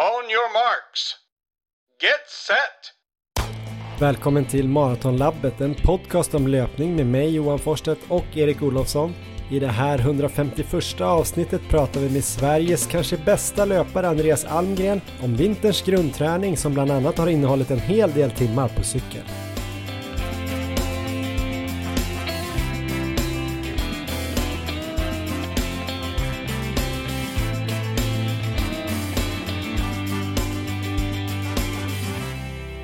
On your marks. Get set! Välkommen till Maratonlabbet, en podcast om löpning med mig Johan Forstedt och Erik Olofsson. I det här 151 avsnittet pratar vi med Sveriges kanske bästa löpare Andreas Almgren om vinterns grundträning som bland annat har innehållit en hel del timmar på cykel.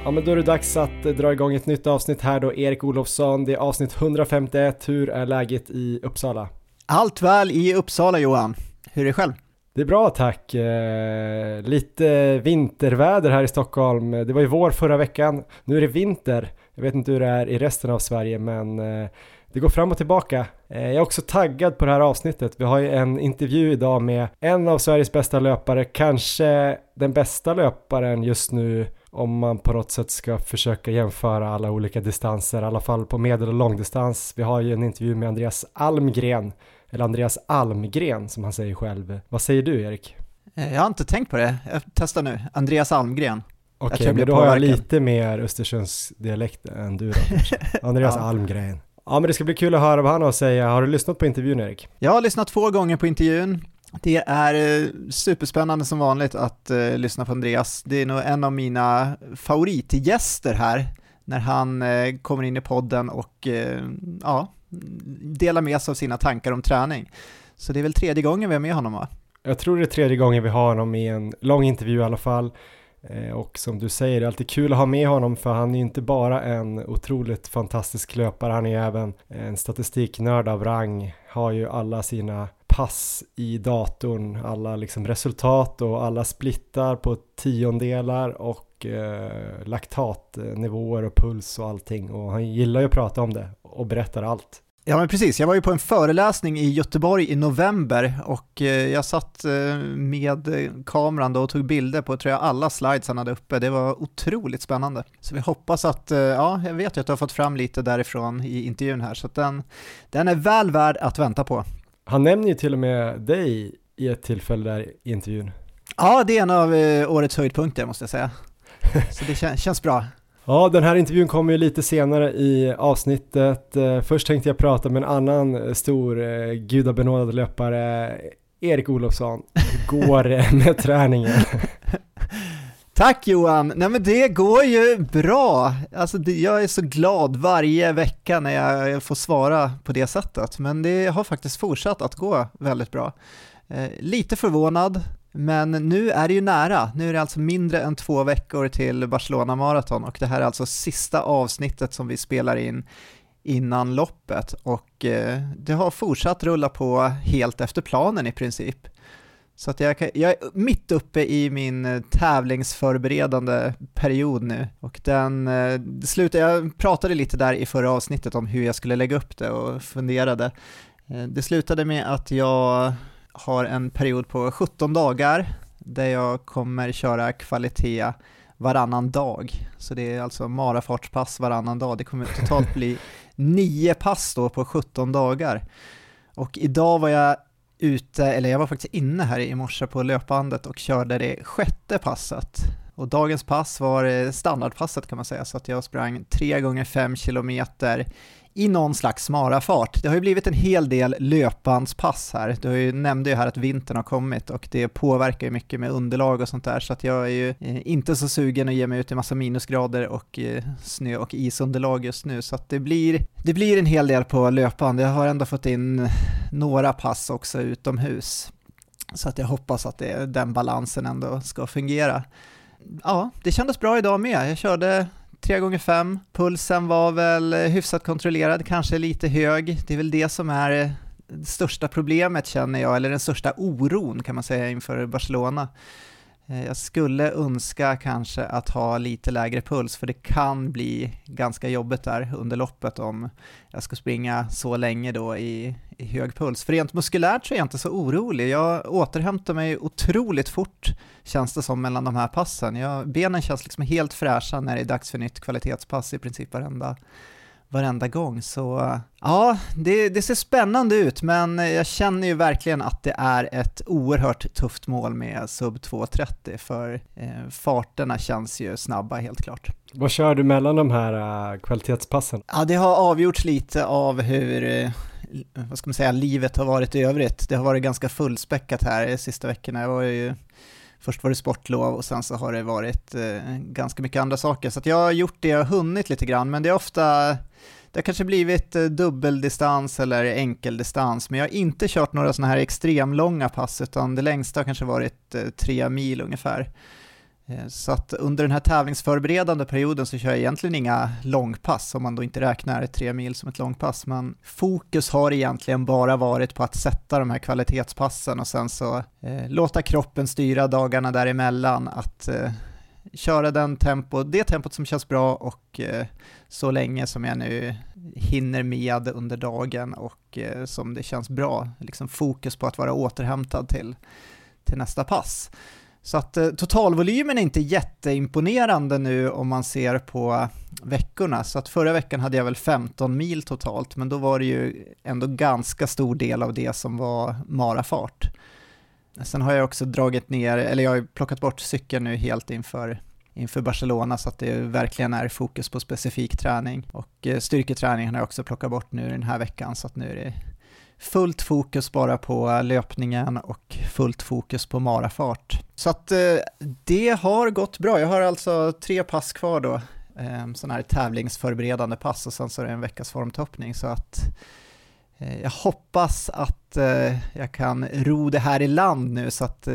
Ja men då är det dags att dra igång ett nytt avsnitt här då, Erik Olofsson. Det är avsnitt 151. Hur är läget i Uppsala? Allt väl i Uppsala Johan. Hur är det själv? Det är bra tack. Eh, lite vinterväder här i Stockholm. Det var ju vår förra veckan. Nu är det vinter. Jag vet inte hur det är i resten av Sverige men eh, det går fram och tillbaka. Eh, jag är också taggad på det här avsnittet. Vi har ju en intervju idag med en av Sveriges bästa löpare, kanske den bästa löparen just nu om man på något sätt ska försöka jämföra alla olika distanser, i alla fall på medel och långdistans. Vi har ju en intervju med Andreas Almgren, eller Andreas Almgren som han säger själv. Vad säger du Erik? Eh, jag har inte tänkt på det, jag testar nu. Andreas Almgren. Okej, okay, men då har jag lite mer Östersunds dialekt än du då kanske. Andreas ja. Almgren. Ja men det ska bli kul att höra vad han har att säga. Har du lyssnat på intervjun Erik? Jag har lyssnat två gånger på intervjun. Det är eh, superspännande som vanligt att uh, lyssna på Andreas. Det är nog en av mina favoritgäster här när han uh, kommer in i podden och uh, ja, delar med sig av sina tankar om träning. Så det är väl tredje gången vi har med honom va? Jag tror det är tredje gången vi har honom i en lång intervju i alla fall. Och som du säger, det är alltid kul att ha med honom för han är ju inte bara en otroligt fantastisk löpare, han är ju även en statistiknörd av rang, har ju alla sina pass i datorn, alla liksom resultat och alla splittar på tiondelar och eh, laktatnivåer och puls och allting och han gillar ju att prata om det och berättar allt. Ja men precis, jag var ju på en föreläsning i Göteborg i november och eh, jag satt eh, med kameran då och tog bilder på tror jag alla slides han hade uppe. Det var otroligt spännande. Så vi hoppas att, eh, ja jag vet ju att du har fått fram lite därifrån i intervjun här så att den, den är väl värd att vänta på. Han nämner ju till och med dig i ett tillfälle där i intervjun. Ja, det är en av eh, årets höjdpunkter måste jag säga. Så det kän känns bra. Ja, den här intervjun kommer ju lite senare i avsnittet. Eh, först tänkte jag prata med en annan stor eh, gudabenådad löpare, Erik Olofsson. Hur går det med träningen? Tack Johan! Nej men det går ju bra. Alltså jag är så glad varje vecka när jag får svara på det sättet, men det har faktiskt fortsatt att gå väldigt bra. Eh, lite förvånad, men nu är det ju nära. Nu är det alltså mindre än två veckor till Barcelona Marathon och det här är alltså sista avsnittet som vi spelar in innan loppet och eh, det har fortsatt rulla på helt efter planen i princip. Så att jag, jag är mitt uppe i min eh, tävlingsförberedande period nu och den eh, slutar, jag pratade lite där i förra avsnittet om hur jag skulle lägga upp det och funderade. Eh, det slutade med att jag har en period på 17 dagar där jag kommer köra kvalitet varannan dag. Så det är alltså marafartspass varannan dag. Det kommer totalt bli nio pass då på 17 dagar. Och idag var jag ute, eller jag var faktiskt inne här i morse på löpbandet och körde det sjätte passet. Och dagens pass var standardpasset kan man säga, så att jag sprang 3 gånger 5 kilometer i någon slags smara fart. Det har ju blivit en hel del löpbandspass här. Du ju, nämnde ju här att vintern har kommit och det påverkar ju mycket med underlag och sånt där så att jag är ju eh, inte så sugen att ge mig ut i massa minusgrader och eh, snö och isunderlag just nu så att det blir, det blir en hel del på löpband. Jag har ändå fått in eh, några pass också utomhus så att jag hoppas att det, den balansen ändå ska fungera. Ja, det kändes bra idag med. Jag körde 3 gånger 5 Pulsen var väl eh, hyfsat kontrollerad, kanske lite hög. Det är väl det som är eh, det största problemet känner jag, eller den största oron kan man säga inför Barcelona. Eh, jag skulle önska kanske att ha lite lägre puls för det kan bli ganska jobbigt där under loppet om jag ska springa så länge då i, i hög puls. För rent muskulärt så är jag inte så orolig. Jag återhämtar mig otroligt fort känns det som mellan de här passen. Jag, benen känns liksom helt fräscha när det är dags för nytt kvalitetspass i princip varenda, varenda gång. Så ja, det, det, ser spännande ut, men jag känner ju verkligen att det är ett oerhört tufft mål med sub 2.30, för eh, farterna känns ju snabba helt klart. Vad kör du mellan de här uh, kvalitetspassen? Ja, det har avgjorts lite av hur uh, vad ska man säga, livet har varit i övrigt. Det har varit ganska fullspäckat här de sista veckorna. Jag var ju Först var det sportlov och sen så har det varit eh, ganska mycket andra saker. Så jag har gjort det, jag har hunnit lite grann, men det är ofta, det har kanske blivit eh, dubbeldistans eller enkeldistans, men jag har inte kört några sådana här extremlånga pass, utan det längsta har kanske varit eh, tre mil ungefär. Eh, så att under den här tävlingsförberedande perioden så kör jag egentligen inga långpass, om man då inte räknar tre mil som ett långpass, men fokus har egentligen bara varit på att sätta de här kvalitetspassen och sen så eh, låta kroppen styra dagarna däremellan, att eh, köra den tempo, det tempot som känns bra och eh, så länge som jag nu hinner med under dagen och eh, som det känns bra, liksom fokus på att vara återhämtad till, till nästa pass. Så att eh, totalvolymen är inte jätteimponerande nu om man ser på veckorna. Så att förra veckan hade jag väl 15 mil totalt, men då var det ju ändå ganska stor del av det som var marafart. Sen har jag också dragit ner, eller jag har plockat bort cykeln nu helt inför, inför Barcelona så att det verkligen är fokus på specifik träning. Och eh, styrketräningen har jag också plockat bort nu den här veckan så att nu är det fullt fokus bara på löpningen och fullt fokus på marafart. Så att eh, det har gått bra. Jag har alltså tre pass kvar då, eh, sådana här tävlingsförberedande pass och sen så är det en veckas formtoppning så att eh, jag hoppas att jag kan ro det här i land nu så att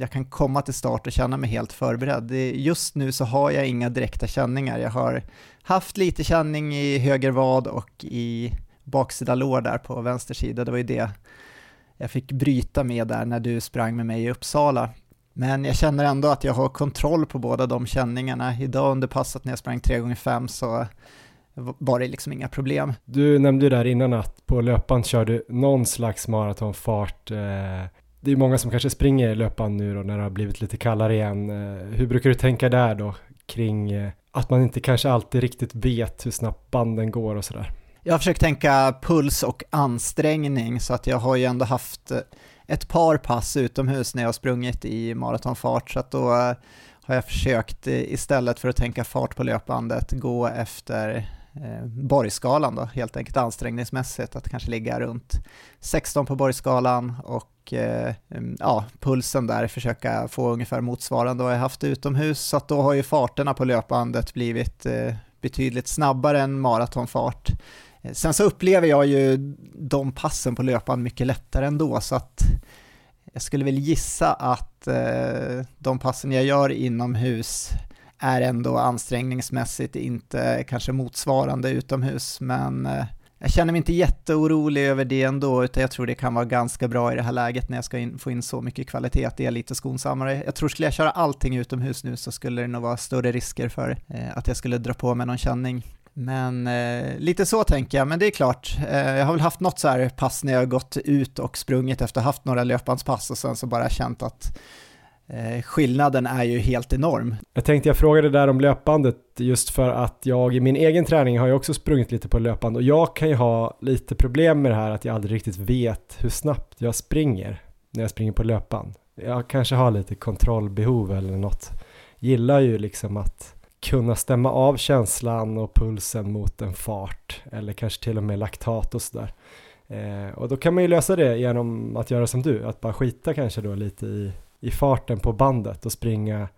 jag kan komma till start och känna mig helt förberedd. Just nu så har jag inga direkta känningar. Jag har haft lite känning i höger vad och i baksida lår där på vänster sida, det var ju det jag fick bryta med där när du sprang med mig i Uppsala. Men jag känner ändå att jag har kontroll på båda de känningarna. Idag under passet när jag sprang 3x5 så var det liksom inga problem. Du nämnde ju där innan att på löpan kör du någon slags maratonfart. Eh, det är många som kanske springer löpan nu då när det har blivit lite kallare igen. Eh, hur brukar du tänka där då kring eh, att man inte kanske alltid riktigt vet hur snabbt banden går och sådär? Jag har försökt tänka puls och ansträngning så att jag har ju ändå haft eh, ett par pass utomhus när jag har sprungit i maratonfart. Så att då eh, har jag försökt eh, istället för att tänka fart på löpbandet gå efter eh, Borgskalan då, helt enkelt ansträngningsmässigt, att kanske ligga runt 16 på Borgskalan och eh, mm, ja, pulsen där försöka få ungefär motsvarande vad jag haft utomhus, så att då har ju farterna på löpbandet blivit eh, betydligt snabbare än maratonfart. Eh, sen så upplever jag ju de passen på löpan mycket lättare ändå, så att jag skulle väl gissa att eh, de passen jag gör inomhus är ändå ansträngningsmässigt inte kanske motsvarande utomhus, men eh, jag känner mig inte jätteorolig över det ändå, utan jag tror det kan vara ganska bra i det här läget när jag ska in, få in så mycket kvalitet. Det är lite skonsammare. Jag tror skulle jag köra allting utomhus nu så skulle det nog vara större risker för eh, att jag skulle dra på mig någon känning. Men eh, lite så tänker jag, men det är klart, eh, jag har väl haft något så här pass när jag har gått ut och sprungit efter haft några löpbandspass och sen så bara känt att eh, skillnaden är ju helt enorm. Jag tänkte jag frågade där om löpbandet just för att jag i min egen träning har ju också sprungit lite på löpband och jag kan ju ha lite problem med det här att jag aldrig riktigt vet hur snabbt jag springer när jag springer på löpband. Jag kanske har lite kontrollbehov eller något. Gillar ju liksom att kunna stämma av känslan och pulsen mot en fart eller kanske till och med laktat och sådär. Eh, och då kan man ju lösa det genom att göra som du, att bara skita kanske då lite i, i farten på bandet och springa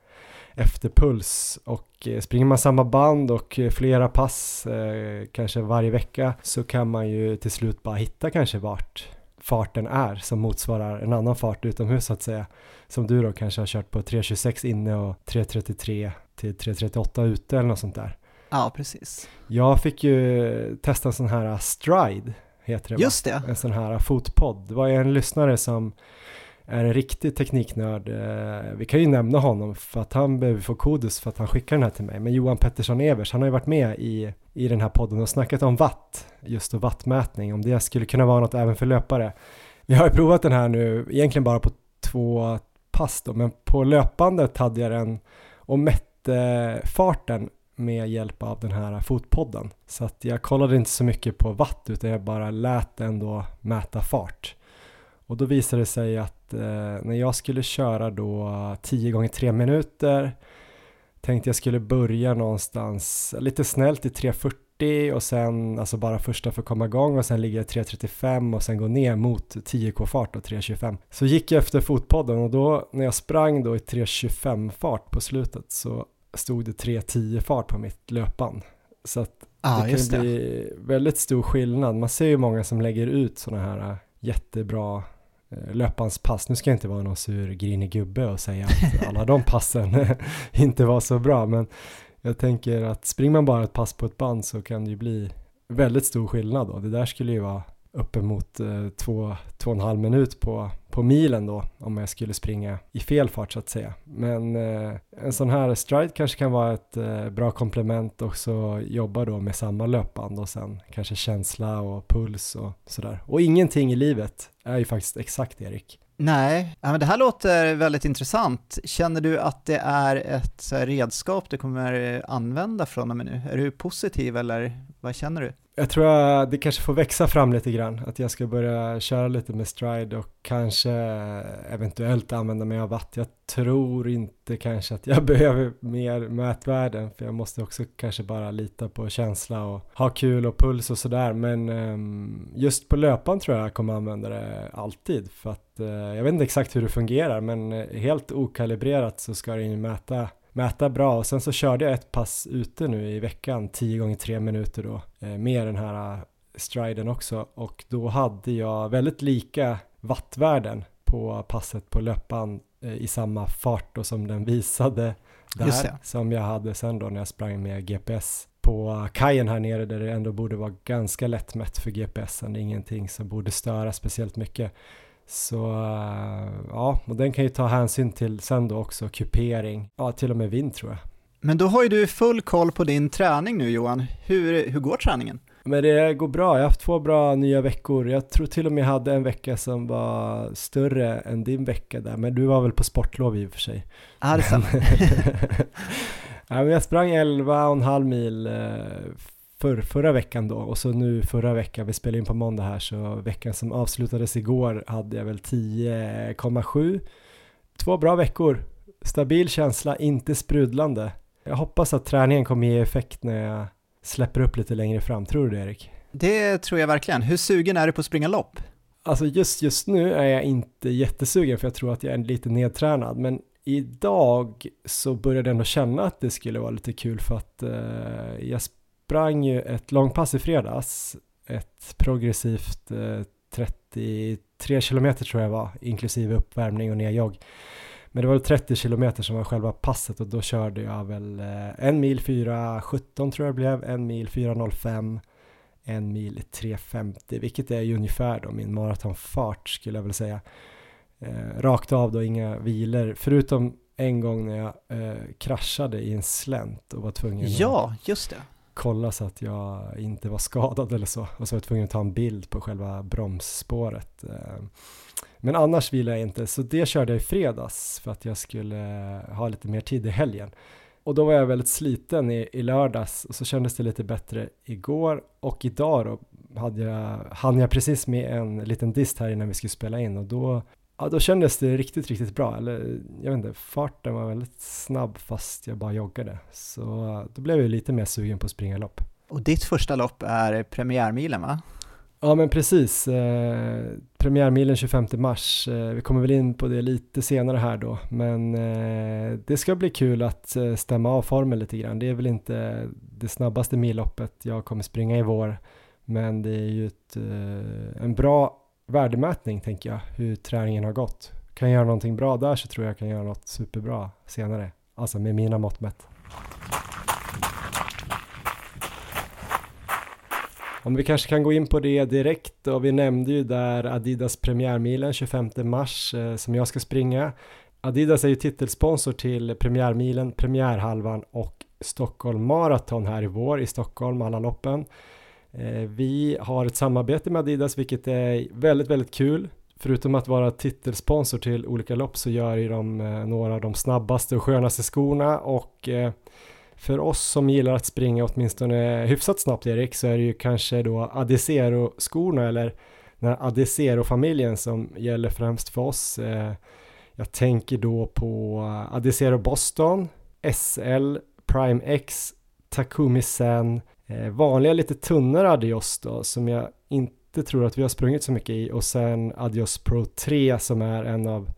efter puls och eh, springer man samma band och flera pass eh, kanske varje vecka så kan man ju till slut bara hitta kanske vart farten är som motsvarar en annan fart utomhus så att säga. Som du då kanske har kört på 3.26 inne och 3.33 till 3.38 ute eller något sånt där. Ja, precis. Jag fick ju testa en sån här stride, heter det Just det. En sån här fotpodd. Det var ju en lyssnare som är en riktig tekniknörd. Eh, vi kan ju nämna honom för att han behöver få kodus för att han skickar den här till mig. Men Johan Pettersson Evers, han har ju varit med i, i den här podden och snackat om watt, just och wattmätning, om det skulle kunna vara något även för löpare. Vi har ju provat den här nu, egentligen bara på två pass då, men på löpbandet hade jag den och mätte farten med hjälp av den här fotpodden. Så att jag kollade inte så mycket på watt utan jag bara lät den då mäta fart. Och då visade det sig att eh, när jag skulle köra då 10 gånger 3 minuter tänkte jag skulle börja någonstans lite snällt i 340 och sen alltså bara första för att komma igång och sen ligger jag 335 och sen gå ner mot 10k fart och 325. Så gick jag efter fotpodden och då när jag sprang då i 325 fart på slutet så stod det 310 fart på mitt löpband. Så att ah, det kan bli väldigt stor skillnad. Man ser ju många som lägger ut sådana här jättebra Eh, löpanspass. Nu ska jag inte vara någon sur grinig gubbe och säga att alla de passen inte var så bra, men jag tänker att springer man bara ett pass på ett band så kan det ju bli väldigt stor skillnad då. Det där skulle ju vara uppemot eh, två, två och en halv minut på, på milen då om jag skulle springa i fel fart så att säga. Men eh, en sån här stride kanske kan vara ett eh, bra komplement och så jobba då med samma löpband och sen kanske känsla och puls och sådär. Och ingenting i livet är ju faktiskt exakt Erik. Nej, men det här låter väldigt intressant. Känner du att det är ett redskap du kommer använda från och med nu? Är du positiv eller vad känner du? Jag tror att det kanske får växa fram lite grann, att jag ska börja köra lite med stride och kanske eventuellt använda mig av watt. Jag tror inte kanske att jag behöver mer mätvärden, för jag måste också kanske bara lita på känsla och ha kul och puls och sådär. Men ehm, just på löpan tror jag jag kommer använda det alltid, för att jag vet inte exakt hur det fungerar, men helt okalibrerat så ska det ju mäta mäta bra. Och sen så körde jag ett pass ute nu i veckan 10 gånger 3 minuter då eh, med den här eh, striden också. Och då hade jag väldigt lika wattvärden på passet på löpan eh, i samma fart då som den visade där som jag hade sen då när jag sprang med GPS på kajen här nere där det ändå borde vara ganska lättmätt för GPSen, det är ingenting som borde störa speciellt mycket. Så eh, ja, och den kan ju ta hänsyn till sen då också kupering, ja till och med vind tror jag. Men då har ju du full koll på din träning nu Johan. Hur, hur går träningen? Men det går bra, jag har haft två bra nya veckor. Jag tror till och med jag hade en vecka som var större än din vecka där, men du var väl på sportlov i och för sig. Ja, det stämmer. jag sprang 11,5 mil eh, för, förra veckan då och så nu förra veckan, vi spelar in på måndag här så veckan som avslutades igår hade jag väl 10,7 Två bra veckor, stabil känsla, inte sprudlande. Jag hoppas att träningen kommer ge effekt när jag släpper upp lite längre fram, tror du det Erik? Det tror jag verkligen. Hur sugen är du på att springa lopp? Alltså just, just nu är jag inte jättesugen för jag tror att jag är lite nedtränad men idag så började jag ändå känna att det skulle vara lite kul för att eh, jag sprang ju ett långpass i fredags, ett progressivt eh, 33 kilometer tror jag var, inklusive uppvärmning och nedjogg. Men det var 30 kilometer som var själva passet och då körde jag väl eh, en mil 4.17 tror jag det blev, en mil 4.05, en mil 3.50, vilket är ju ungefär då min maratonfart skulle jag väl säga. Eh, rakt av då, inga vilor, förutom en gång när jag eh, kraschade i en slänt och var tvungen Ja, just det kolla så att jag inte var skadad eller så. Och så var jag tvungen att ta en bild på själva bromsspåret. Eh, men annars vilar jag inte, så det körde jag i fredags för att jag skulle ha lite mer tid i helgen. Och då var jag väldigt sliten i, i lördags och så kändes det lite bättre igår och idag då hade jag, hann jag precis med en liten dist här innan vi skulle spela in och då Ja, då kändes det riktigt, riktigt bra. Eller jag vet inte, farten var väldigt snabb fast jag bara joggade. Så då blev jag lite mer sugen på att springa lopp. Och ditt första lopp är premiärmilen va? Ja men precis, eh, premiärmilen 25 mars. Eh, vi kommer väl in på det lite senare här då, men eh, det ska bli kul att eh, stämma av formen lite grann. Det är väl inte det snabbaste milloppet jag kommer springa i vår, men det är ju ett, eh, en bra värdemätning tänker jag, hur träningen har gått. Kan jag göra någonting bra där så tror jag jag kan göra något superbra senare, alltså med mina mått mätt. Om vi kanske kan gå in på det direkt och vi nämnde ju där Adidas premiärmilen 25 mars eh, som jag ska springa. Adidas är ju titelsponsor till premiärmilen, premiärhalvan och Stockholm Marathon här i vår i Stockholm, alla loppen. Eh, vi har ett samarbete med Adidas vilket är väldigt, väldigt kul. Förutom att vara titelsponsor till olika lopp så gör ju de eh, några av de snabbaste och skönaste skorna och eh, För oss som gillar att springa åtminstone hyfsat snabbt Erik så är det ju kanske då Adizero-skorna eller den här Adizero-familjen som gäller främst för oss. Jag tänker då på Adizero Boston, SL, Prime X, Takumi Sen, Eh, vanliga lite tunnare Adios då som jag inte tror att vi har sprungit så mycket i och sen Adios Pro 3 som är en av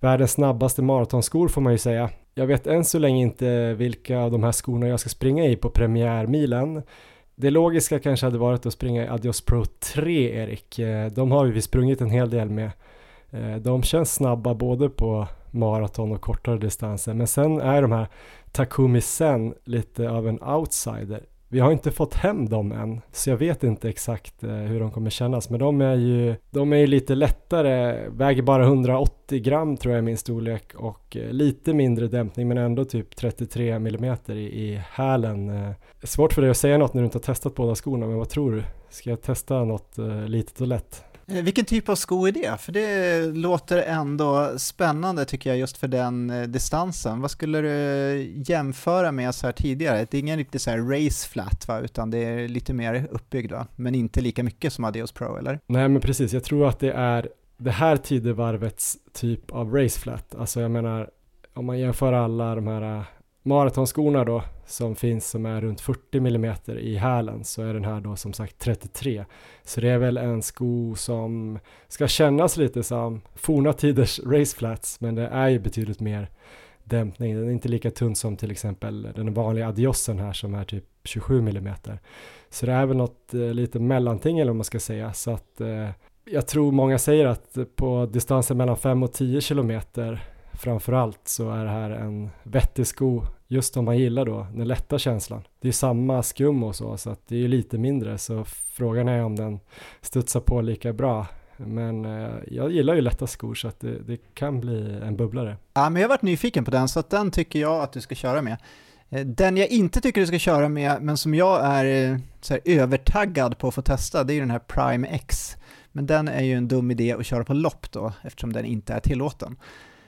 världens snabbaste maratonskor får man ju säga. Jag vet än så länge inte vilka av de här skorna jag ska springa i på premiärmilen. Det logiska kanske hade varit att springa i Adios Pro 3 Erik. Eh, de har vi sprungit en hel del med. Eh, de känns snabba både på maraton och kortare distanser men sen är de här Takumi Sen lite av en outsider. Vi har inte fått hem dem än, så jag vet inte exakt eh, hur de kommer kännas. Men de är ju, de är ju lite lättare, väger bara 180 gram tror jag är min storlek och eh, lite mindre dämpning men ändå typ 33 mm i, i hälen. Eh, svårt för dig att säga något när du inte har testat båda skorna, men vad tror du? Ska jag testa något litet och lätt? Eh, vilken typ av sko är det? För det låter ändå spännande tycker jag just för den eh, distansen. Vad skulle du jämföra med så här tidigare? Det är ingen riktig så här race flat va, utan det är lite mer uppbyggd va? Men inte lika mycket som Adios Pro eller? Nej men precis, jag tror att det är det här tidevarvets typ av race flat. Alltså jag menar om man jämför alla de här eh, maratonskorna då som finns som är runt 40 mm i hälen så är den här då som sagt 33. Så det är väl en sko som ska kännas lite som forna tiders raceflats men det är ju betydligt mer dämpning. Den är inte lika tunn som till exempel den vanliga Adiosen här som är typ 27 mm. Så det är väl något eh, lite mellanting eller vad man ska säga. Så att eh, jag tror många säger att på distansen mellan 5 och 10 kilometer framförallt så är det här en vettig sko just om man gillar då den lätta känslan. Det är samma skum och så, så att det är lite mindre, så frågan är om den studsar på lika bra. Men eh, jag gillar ju lätta skor så att det, det, kan bli en bubblare. Ja, men jag har varit nyfiken på den, så att den tycker jag att du ska köra med. Eh, den jag inte tycker du ska köra med, men som jag är eh, så här, övertaggad på att få testa, det är ju den här Prime X. Men den är ju en dum idé att köra på lopp då, eftersom den inte är tillåten.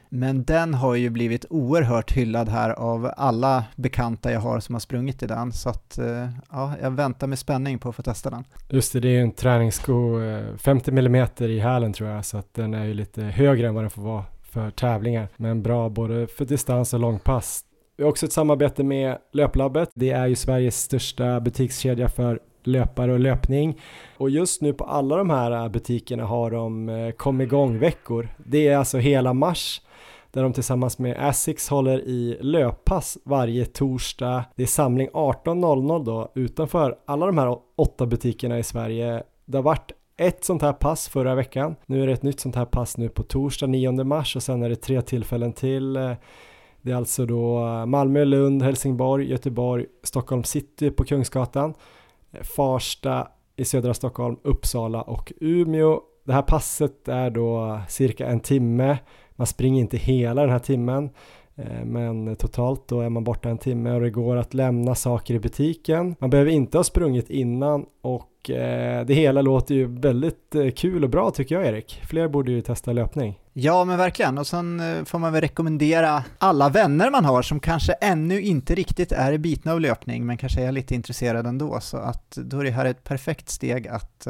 Men den har ju blivit oerhört hyllad här av alla bekanta jag har som har sprungit i den. Så att eh, ja, jag väntar med spänning på att få testa den. Just det, det är ju en träningssko, eh, 50 mm i hälen tror jag, så att den är ju lite högre än vad den får vara för tävlingar. Men bra både för distans och långpass. Vi har också ett samarbete med Löplabbet. Det är ju Sveriges största butikskedja för löpare och löpning. Och just nu på alla de här butikerna har de eh, kom igång veckor. Det är alltså hela mars där de tillsammans med Asics håller i löppass varje torsdag. Det är samling 18.00 då utanför alla de här åtta butikerna i Sverige. Det har varit ett sånt här pass förra veckan. Nu är det ett nytt sånt här pass nu på torsdag 9 mars och sen är det tre tillfällen till. Det är alltså då Malmö, Lund, Helsingborg, Göteborg, Stockholm city på Kungsgatan, Farsta i södra Stockholm, Uppsala och Umeå. Det här passet är då cirka en timme man springer inte hela den här timmen eh, men totalt då är man borta en timme och det går att lämna saker i butiken. Man behöver inte ha sprungit innan och eh, det hela låter ju väldigt eh, kul och bra tycker jag Erik. Fler borde ju testa löpning. Ja men verkligen och sen får man väl rekommendera alla vänner man har som kanske ännu inte riktigt är bitna av löpning men kanske är lite intresserade ändå så att då är det här ett perfekt steg att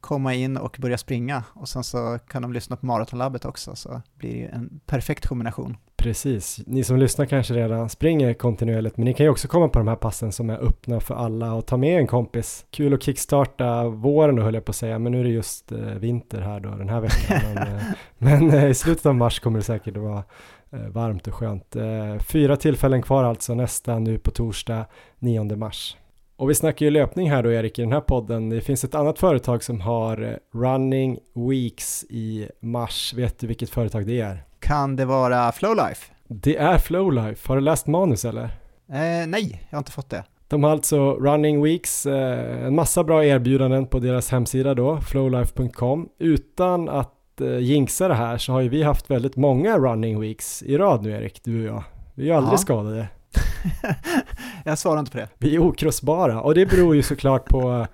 komma in och börja springa och sen så kan de lyssna på Maratonlabbet också så blir det en perfekt kombination. Precis, ni som lyssnar kanske redan springer kontinuerligt men ni kan ju också komma på de här passen som är öppna för alla och ta med en kompis. Kul att kickstarta våren då höll jag på att säga men nu är det just eh, vinter här då den här veckan. men, eh, men eh, i slutet av mars kommer det säkert att vara varmt och skönt. Fyra tillfällen kvar alltså nästa nu på torsdag 9 mars. Och vi snackar ju löpning här då Erik i den här podden. Det finns ett annat företag som har eh, running weeks i mars. Vet du vilket företag det är? Kan det vara Flowlife? Det är Flowlife. Har du läst manus eller? Eh, nej, jag har inte fått det. De har alltså running weeks, eh, en massa bra erbjudanden på deras hemsida då, flowlife.com. Utan att eh, jinxa det här så har ju vi haft väldigt många running weeks i rad nu Erik, du och jag. Vi är ju aldrig ja. skadade. jag svarar inte på det. Vi är okrossbara och det beror ju såklart på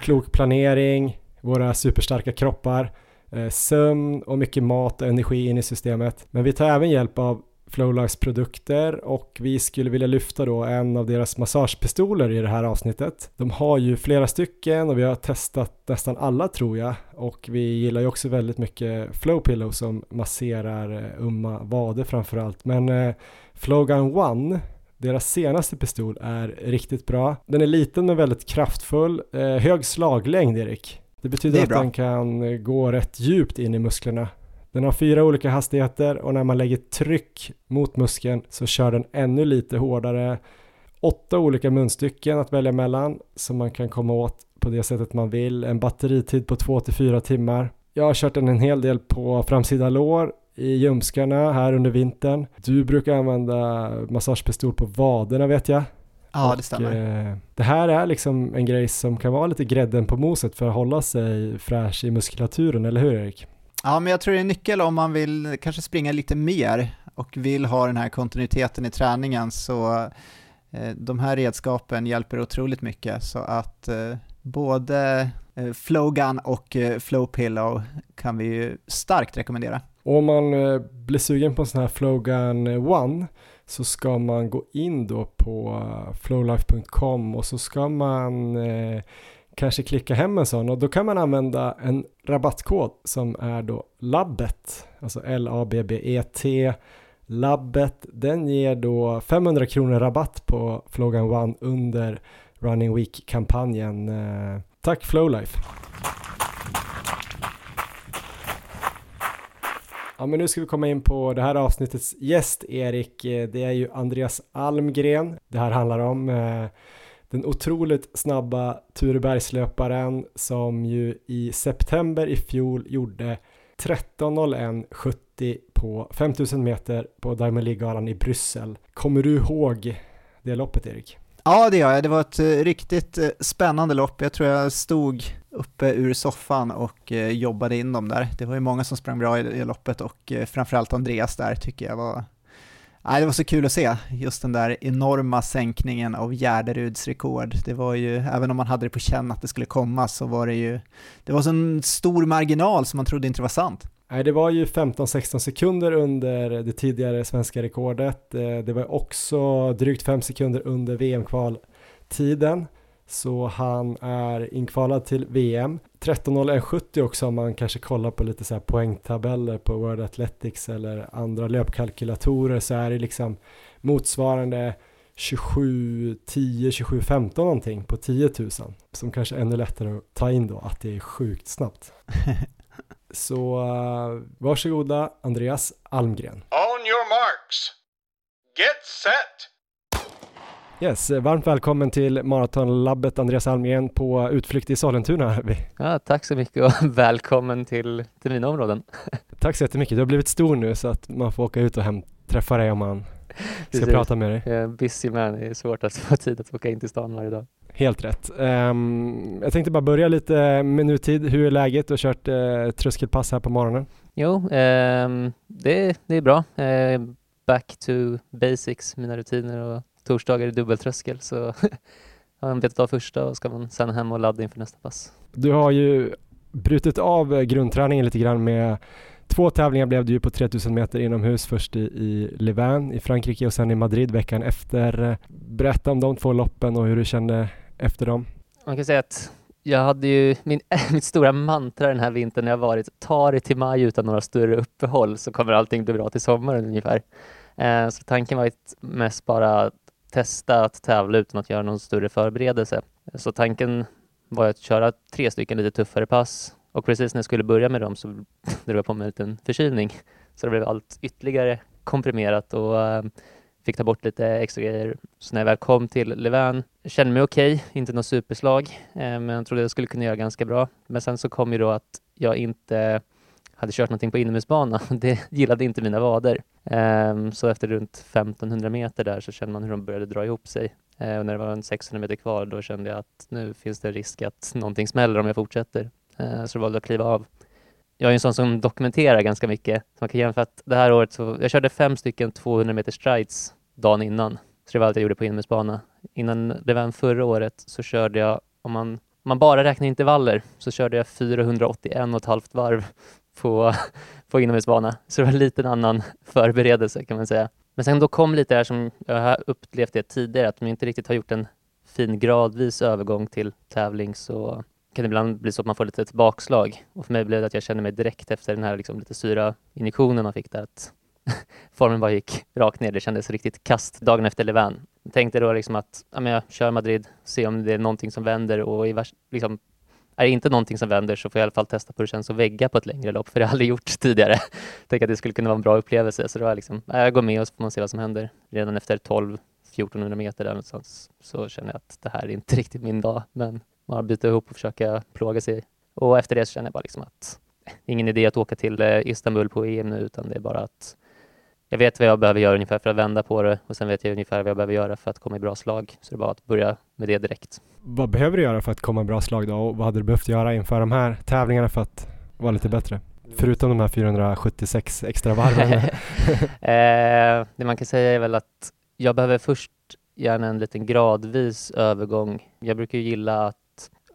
klok planering, våra superstarka kroppar, eh, sömn och mycket mat och energi in i systemet. Men vi tar även hjälp av FlowLifes produkter och vi skulle vilja lyfta då en av deras massagepistoler i det här avsnittet. De har ju flera stycken och vi har testat nästan alla tror jag och vi gillar ju också väldigt mycket Flowpillow som masserar eh, umma vader framförallt men eh, Flowgun One deras senaste pistol är riktigt bra. Den är liten men väldigt kraftfull. Eh, hög slaglängd Erik. Det betyder Det att den kan gå rätt djupt in i musklerna. Den har fyra olika hastigheter och när man lägger tryck mot muskeln så kör den ännu lite hårdare. Åtta olika munstycken att välja mellan som man kan komma åt på det sättet man vill. En batteritid på 2-4 timmar. Jag har kört den en hel del på framsida lår i ljumskarna här under vintern. Du brukar använda massagepistol på vaderna vet jag. Ja, Och, det stämmer. eh, det här är liksom en grej som kan vara lite grädden på moset för att hålla sig fräsch i muskulaturen, eller hur Erik? Ja, men jag tror det är en nyckel om man vill kanske springa lite mer och vill ha den här kontinuiteten i träningen så eh, de här redskapen hjälper otroligt mycket så att eh, både eh, Flowgun och eh, Flowpillow kan vi ju starkt rekommendera. Och om man eh, blir sugen på en sån här Flowgun eh, One så ska man gå in då på eh, flowlife.com och så ska man eh, kanske klicka hem en sån och då kan man använda en rabattkod som är då labbet, alltså L-A-B-B-E-T labbet, den ger då 500 kronor rabatt på Flowgun One under Running Week-kampanjen. Eh, tack Flowlife! Ja men nu ska vi komma in på det här avsnittets gäst Erik. Eh, det är ju Andreas Almgren det här handlar om. Eh, Den otroligt snabba Turebergslöparen som ju i september i fjol gjorde 13.01.70 på 5000 meter på Diamond League-galan i Bryssel. Kommer du ihåg det loppet Erik? Ja, det gör jag. Det var ett eh, riktigt eh, spännande lopp. Jag tror jag stod uppe ur soffan och eh, jobbade in dem där. Det var ju många som sprang bra i loppet och framförallt Andreas där tycker jag var Nej, det var så kul att se just den där enorma sänkningen av Gärderuds rekord. Det var ju, även om man hade det på känn att det skulle komma så var det ju, det var så en stor marginal som man trodde inte var sant. Nej, det var ju 15-16 sekunder under det tidigare svenska rekordet. Eh, det var också drygt 5 sekunder under VM-kvaltiden. Så han är inkvalad till VM. 13.01.70 också om man kanske kollar på lite så här poängtabeller på World Athletics eller andra löpkalkylatorer så är det liksom motsvarande 27, 10, 27, 15 någonting på 10 000 som kanske är ännu lättare att ta in då att det är sjukt snabbt. Så uh, varsågoda Andreas Almgren. On your marks. Get set. Yes, eh, varmt välkommen till Maratonlabbet Andreas Almgren på utflykt i Sollentuna. Ja, tack så mycket och välkommen till, till mina områden. Tack så jättemycket, du har blivit stor nu så att man får åka ut och hem, träffa dig om man ska Precis. prata med dig. Jag är busy man, det är svårt att få tid att åka in till stan varje dag. Helt rätt. Ehm, jag tänkte bara börja lite med nutid. Hur är läget? Du har kört uh, tröskelpass här på morgonen. Jo, ehm, det, det är bra. Eh, back to basics, mina rutiner och torsdagar är dubbeltröskel så har man betat av första och ska man sen hem och ladda inför nästa pass. Du har ju brutit av grundträningen lite grann med Två tävlingar blev det ju på 3000 meter inomhus, först i, i Louvain i Frankrike och sen i Madrid veckan efter. Berätta om de två loppen och hur du kände efter dem. Man kan säga att jag hade ju min, mitt stora mantra den här vintern när jag varit ta det till maj utan några större uppehåll så kommer allting bli bra till sommaren ungefär. Eh, så tanken var ju mest bara att testa att tävla utan att göra någon större förberedelse. Så tanken var att köra tre stycken lite tuffare pass och precis när jag skulle börja med dem så drog jag på mig en liten förkylning. Så det blev allt ytterligare komprimerat och eh, fick ta bort lite extra grejer. Så när jag väl kom till Levan kände mig okej, inte något superslag, eh, men jag trodde jag skulle kunna göra ganska bra. Men sen så kom ju då att jag inte hade kört någonting på inomhusbana. Det gillade inte mina vader. Ehm, så efter runt 1500 meter där så kände man hur de började dra ihop sig. Eh, och när det var en 600 meter kvar då kände jag att nu finns det risk att någonting smäller om jag fortsätter. Eh, så då valde jag att kliva av. Jag är en sån som dokumenterar ganska mycket. Så man kan jämföra att det här året så, jag körde fem stycken 200 meter strides dagen innan. Så det var allt jag gjorde på inomhusbana. Innan det var förra året så körde jag, om man, om man bara räknar intervaller, så körde jag 481 och ett halvt varv på, på inomhusbana. Så det var en liten annan förberedelse kan man säga. Men sen då kom lite det här som jag har upplevt det tidigare, att de inte riktigt har gjort en fin gradvis övergång till tävling så kan det ibland bli så att man får lite ett bakslag. Och för mig blev det att jag kände mig direkt efter den här liksom lite syra injektionen man fick där att formen bara gick rakt ner. Det kändes riktigt kast dagen efter Levan. Tänkte då liksom att ja, men jag kör Madrid, se om det är någonting som vänder och i vars, liksom, är det inte någonting som vänder så får jag i alla fall testa på hur det känns att vägga på ett längre lopp, för det har jag aldrig gjort tidigare. Tänkte att det skulle kunna vara en bra upplevelse, så då var liksom, jag går med och så får man se vad som händer. Redan efter 12 1400 meter där någonstans så känner jag att det här är inte riktigt min dag, men man byter ihop och försöka plåga sig. Och efter det så känner jag bara liksom att ingen idé att åka till eh, Istanbul på EM nu, utan det är bara att jag vet vad jag behöver göra ungefär för att vända på det och sen vet jag ungefär vad jag behöver göra för att komma i bra slag. Så det är bara att börja med det direkt. Vad behöver du göra för att komma i bra slag då? Och vad hade du behövt göra inför de här tävlingarna för att vara lite bättre? Förutom de här 476 extra varven. eh, det man kan säga är väl att jag behöver först gärna en liten gradvis övergång. Jag brukar gilla att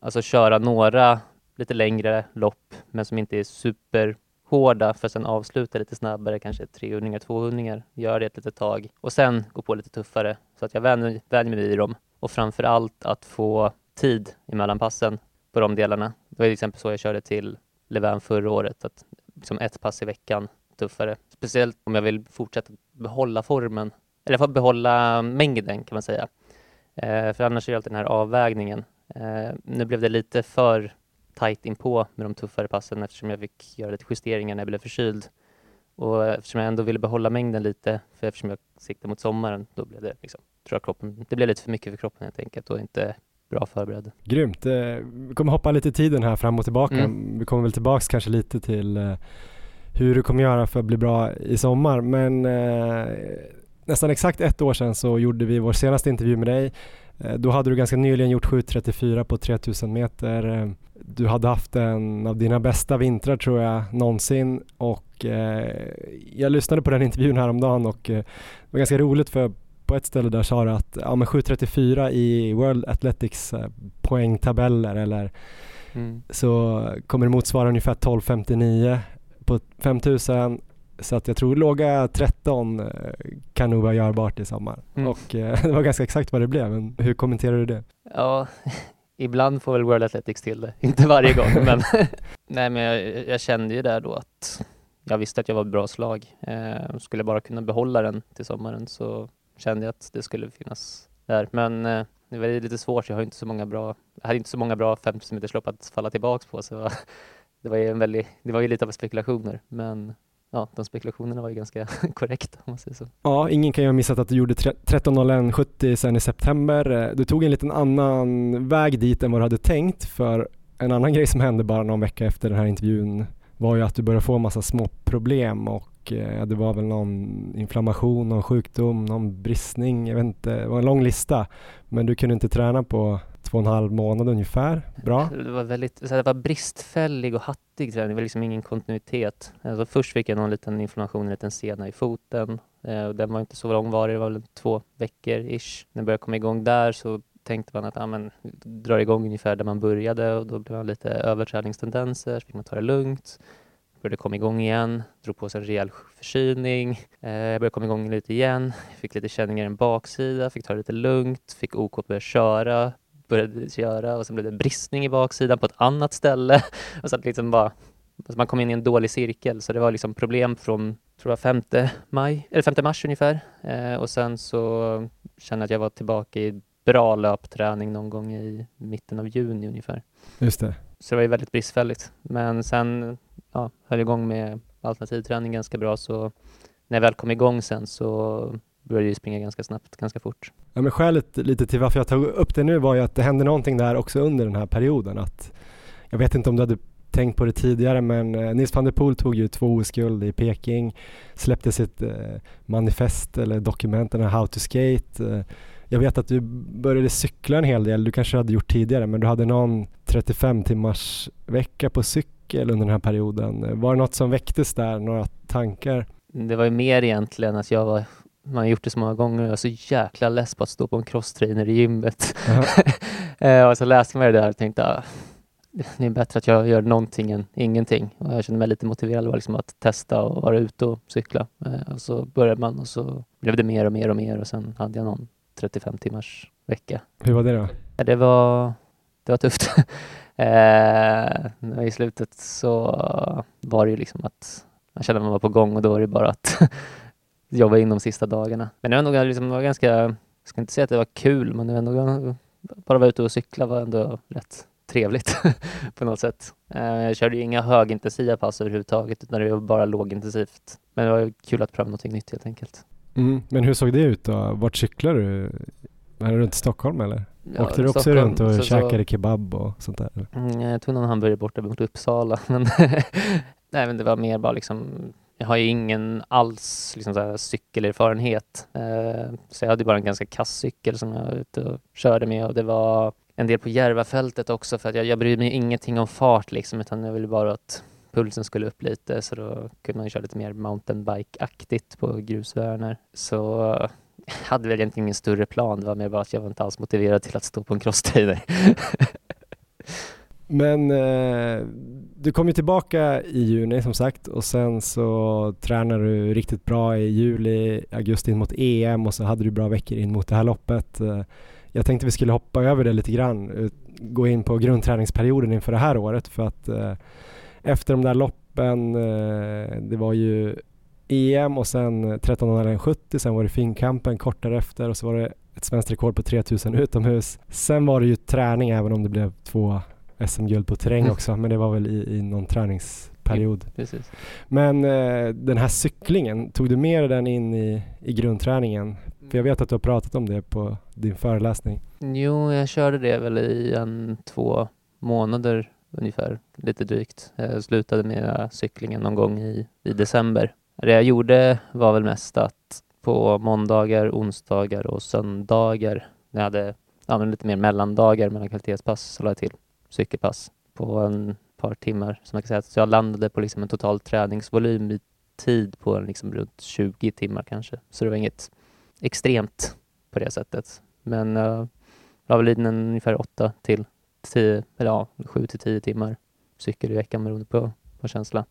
alltså, köra några lite längre lopp men som inte är superhårda för att sen avsluta lite snabbare, kanske 300 200 Gör det ett litet tag och sen gå på lite tuffare så att jag vänjer, vänjer mig vid dem. Och framför allt att få tid emellan passen på de delarna. Det var till exempel så jag körde till Levan förra året, att liksom ett pass i veckan tuffare. Speciellt om jag vill fortsätta behålla formen, eller behålla mängden kan man säga. Eh, för annars är det alltid den här avvägningen. Eh, nu blev det lite för tajt inpå med de tuffare passen eftersom jag fick göra lite justeringar när jag blev förkyld. Och eftersom jag ändå ville behålla mängden lite, för eftersom jag siktar mot sommaren, då blev det liksom, tror jag kroppen, det blev lite för mycket för kroppen helt enkelt och inte bra förberedd. Grymt. Eh, vi kommer hoppa lite i tiden här fram och tillbaka. Mm. Vi kommer väl tillbaks kanske lite till eh, hur du kommer göra för att bli bra i sommar. Men eh, nästan exakt ett år sedan så gjorde vi vår senaste intervju med dig. Eh, då hade du ganska nyligen gjort 7.34 på 3000 meter. Eh, du hade haft en av dina bästa vintrar tror jag någonsin och eh, jag lyssnade på den intervjun häromdagen och eh, det var ganska roligt för på ett ställe där sa du att ja, men 7.34 i World Athletics poängtabeller eller mm. så kommer det motsvara ungefär 12.59 på 5000 så att jag tror låga 13 eh, kan nog vara görbart i sommar. Mm. Och eh, det var ganska exakt vad det blev, men hur kommenterar du det? Ja, ibland får väl World Athletics till det, inte varje gång men nej men jag, jag, kände ju där då att jag visste att jag var ett bra slag. Eh, skulle jag bara kunna behålla den till sommaren så kände jag att det skulle finnas där. Men eh, det var lite svårt, jag har inte så många bra, jag hade inte så många bra 50 meterslopp att falla tillbaks på så det var ju en väldigt, det var ju lite av spekulationer men ja, de spekulationerna var ju ganska korrekta om man säger så. Ja, ingen kan ju ha missat att du gjorde 13.01.70 sen i september. Eh, du tog en liten annan väg dit än vad du hade tänkt för en annan grej som hände bara någon vecka efter den här intervjun var ju att du började få en massa små problem och eh, det var väl någon inflammation, någon sjukdom, någon bristning, jag vet inte, det var en lång lista. Men du kunde inte träna på två och en halv månad ungefär. Bra. Det var väldigt, så det var bristfällig och hattig träning, det var liksom ingen kontinuitet. Alltså först fick jag någon liten inflammation, en liten sena i foten. Eh, och den var inte så långvarig, det var väl två veckor ish. När jag började komma igång där så tänkte man att ja, men, drar igång ungefär där man började och då blev man lite överträningstendenser, så fick man ta det lugnt. Började komma igång igen, drog på sig en rejäl förkylning. Eh, började komma igång lite igen, fick lite känningar i en baksida, fick ta det lite lugnt, fick OK att börja köra, började köra och sen blev det bristning i baksidan på ett annat ställe. Och så liksom bara, alltså man kom in i en dålig cirkel så det var liksom problem från tror jag 5 maj, eller 5 mars ungefär. Eh, och sen så kände jag att jag var tillbaka i bra löpträning någon gång i mitten av juni ungefär. Just det. Så det var ju väldigt bristfälligt. Men sen ja, höll igång med alternativträning ganska bra så när jag väl kom igång sen så började jag springa ganska snabbt, ganska fort. Ja, men skälet lite till varför jag tog upp det nu var ju att det hände någonting där också under den här perioden. Att, jag vet inte om du hade tänkt på det tidigare men eh, Nils van der Poel tog ju två OS-guld i Peking, släppte sitt eh, manifest eller dokument, den här How to Skate. Eh, jag vet att du började cykla en hel del, du kanske hade gjort tidigare men du hade någon 35 timmars vecka på cykel under den här perioden. Var det något som väcktes där, några tankar? Det var ju mer egentligen att jag var man har gjort det så många gånger och jag är så jäkla less på att stå på en crosstrainer i gymmet. Uh -huh. och så läste man det där och tänkte, ah, det är bättre att jag gör någonting än ingenting. Och jag kände mig lite motiverad liksom att testa och vara ute och cykla. Eh, och så började man och så blev det mer och mer och mer och sen hade jag någon 35 timmars vecka. Hur var det då? Det var, det var tufft. eh, I slutet så var det ju liksom att man kände att man var på gång och då var det bara att jobba in de sista dagarna. Men det var nog liksom, det var ganska, jag ska inte säga att det var kul, men det var ändå, bara vara ute och cykla var ändå rätt trevligt på något sätt. Eh, jag körde ju inga högintensiva pass överhuvudtaget utan det var bara lågintensivt. Men det var kul att pröva någonting nytt helt enkelt. Mm. Men hur såg det ut då? Vart cyklar du? Är det runt Stockholm eller? Ja, Åkte du också Stockholm, runt och så- käkade kebab och sånt där? eller? Mm, Jag tog någon hamburgare borta mot Uppsala. Men Nej, men det var mer bara liksom, jag har ju ingen alls liksom så här cykelerfarenhet. Eh, så jag hade bara en ganska kass cykel som jag var ute och körde med och det var en del på Järvafältet också för att jag, jag bryr mig ingenting om fart liksom utan jag ville bara att pulsen skulle upp lite så då kunde man ju köra lite mer mountainbike-aktigt på grusvägar. Så jag hade väl egentligen ingen större plan, det var mer bara att jag var inte alls motiverad till att stå på en crosstrainer. Men eh, du kom ju tillbaka i juni som sagt och sen så tränar du riktigt bra i juli, augusti in mot EM och så hade du bra veckor in mot det här loppet. Eh, jag tänkte vi skulle hoppa över det lite grann, gå in på grundträningsperioden inför det här året för att eh, efter de där loppen, eh, det var ju EM och sen 13.70, sen var det Finnkampen kort därefter och så var det ett svenskt rekord på 3000 utomhus. Sen var det ju träning även om det blev två SM-guld på terräng Mm. också, men det var väl i, i någon träningsperiod. Precis. Men eh, den här cyklingen, tog du med dig den in i, i grundträningen? För jag vet att du har pratat om det på din föreläsning. Jo, jag körde det väl i en två månader ungefär, lite drygt. Jag slutade med cyklingen någon gång i, i december. Det jag gjorde var väl mest att på måndagar, onsdagar och söndagar, när jag hade ja, men lite mer mellandagar mellan kvalitetspass, så la jag till cykelpass på en par timmar. Så man kan säga att jag landade på liksom en total träningsvolym i tid på liksom runt 20 timmar kanske. Så det var inget extremt på det sättet. Men eh, uh, la väl in ungefär åtta till 10, eller ja, 7 till 10 timmar cykel i veckan beroende på, på känsla.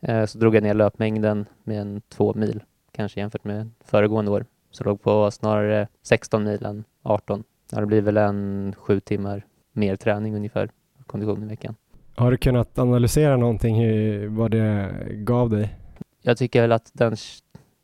Eh, så drog jag ner löpmängden med en två mil, kanske jämfört med föregående år. Så låg på snarare 16 mil än 18. Ja, det blir väl en sju timmar mer träning ungefär, kondition i veckan. Har du kunnat analysera någonting, hur, vad det gav dig? Jag tycker väl att den,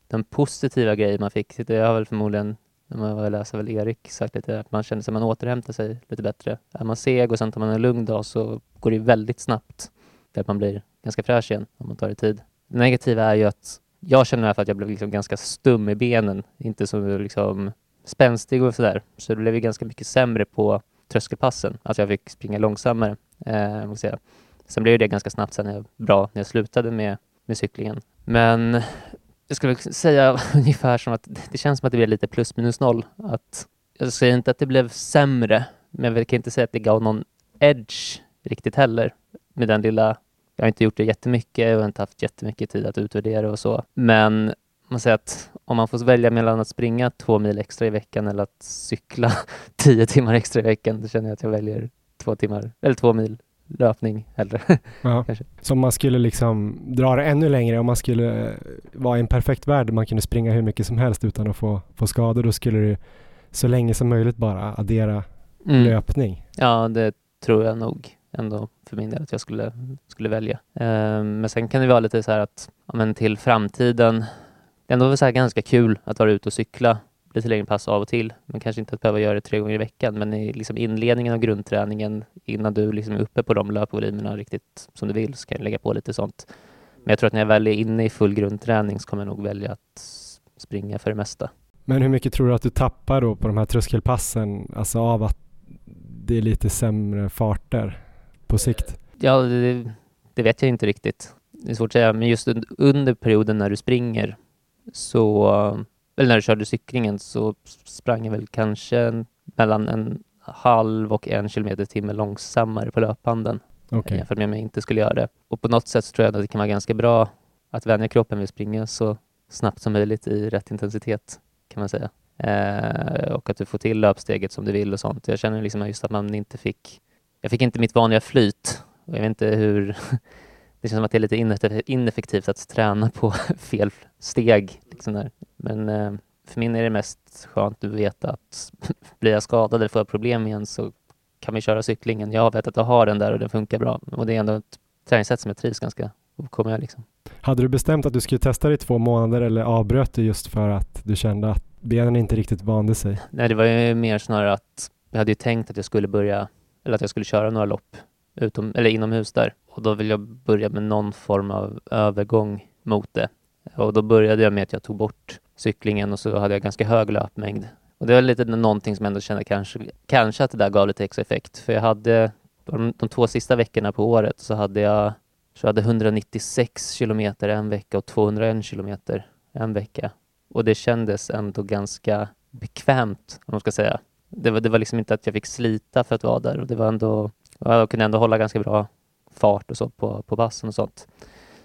den positiva grejen man fick, det har väl förmodligen, när man var väl Erik sagt lite, att man känner sig man återhämtar sig lite bättre. Är man seg och sen tar man en lugn dag så går det väldigt snabbt. Där man blir ganska fräsch igen om man tar det tid. Det negativa är ju att jag känner i alla fall att jag blev liksom ganska stum i benen, inte så liksom spänstig och sådär. Så det blev ju ganska mycket sämre på tröskelpassen, att jag fick springa långsammare. Eh, måste säga. Sen blev det ganska snabbt sen när jag, bra när jag slutade med, med cyklingen. Men jag skulle säga ungefär som att det känns som att det blev lite plus minus noll. Att, jag säger inte att det blev sämre, men jag kan inte säga att det gav någon edge riktigt heller med den lilla jag har inte gjort det jättemycket och inte haft jättemycket tid att utvärdera och så. Men man säger att om man får välja mellan att springa två mil extra i veckan eller att cykla tio timmar extra i veckan, då känner jag att jag väljer två timmar, eller två mil löpning hellre. Ja. Så man skulle liksom dra det ännu längre, om man skulle vara i en perfekt värld där man kunde springa hur mycket som helst utan att få, få skador, då skulle du så länge som möjligt bara addera Mm. löpning. Ja, det tror jag nog ändå för min del att jag skulle, skulle välja. Ehm, men sen kan det vara lite så här att ja, men till framtiden, det är ändå så här ganska kul att vara ute och cykla lite längre pass av och till, men kanske inte att behöva göra det tre gånger i veckan. Men i liksom inledningen av grundträningen, innan du liksom är uppe på de löpvolymerna riktigt som du vill, så kan jag lägga på lite sånt. Men jag tror att när jag väl är inne i full grundträning så kommer jag nog välja att springa för det mesta. Men hur mycket tror du att du tappar då på de här tröskelpassen, alltså av att det är lite sämre farter på sikt? Ja, det, det vet jag inte riktigt. Det är svårt att säga, men just un- under perioden när du springer så, eller när du körde cyklingen så sprang jag väl kanske mellan en halv och en kilometer i timmen långsammare på löpbanden Okej. jämfört med om jag inte skulle göra det. Och på något sätt så tror jag att det kan vara ganska bra att vänja kroppen vid att springa så snabbt som möjligt i rätt intensitet kan man säga. Eh, och att du får till löpsteget som du vill och sånt. Jag känner liksom just att man inte fick jag fick inte mitt vanliga flyt. Och jag vet inte hur, det känns som att det är lite ineffektivt att träna på fel steg. Liksom där. Men eh, för min är det mest skönt att veta att blir jag skadad eller får jag problem igen så kan vi köra cyklingen. Jag vet att jag har den där och den funkar bra. Och det är ändå ett träningssätt som jag trivs ganska kommer jag liksom. Hade du bestämt att du skulle testa det i två månader eller avbröt du just för att du kände att benen inte riktigt vande sig? Nej, det var ju mer snarare att jag hade ju tänkt att jag skulle börja, eller att jag skulle köra några lopp utom, eller inomhus där. Och då vill jag börja med någon form av övergång mot det. Och då började jag med att jag tog bort cyklingen och så hade jag ganska hög löpmängd. Och det var lite någonting som jag ändå kände kanske, kanske att det där gav lite extra effekt. För jag hade de, de två sista veckorna på året så hade jag så jag hade 196 kilometer en vecka och 201 kilometer en vecka. Och det kändes ändå ganska bekvämt, om man ska säga. Det var, det var liksom inte att jag fick slita för att vara där och det var ändå, jag kunde ändå hålla ganska bra fart och så på, på bassen och sånt.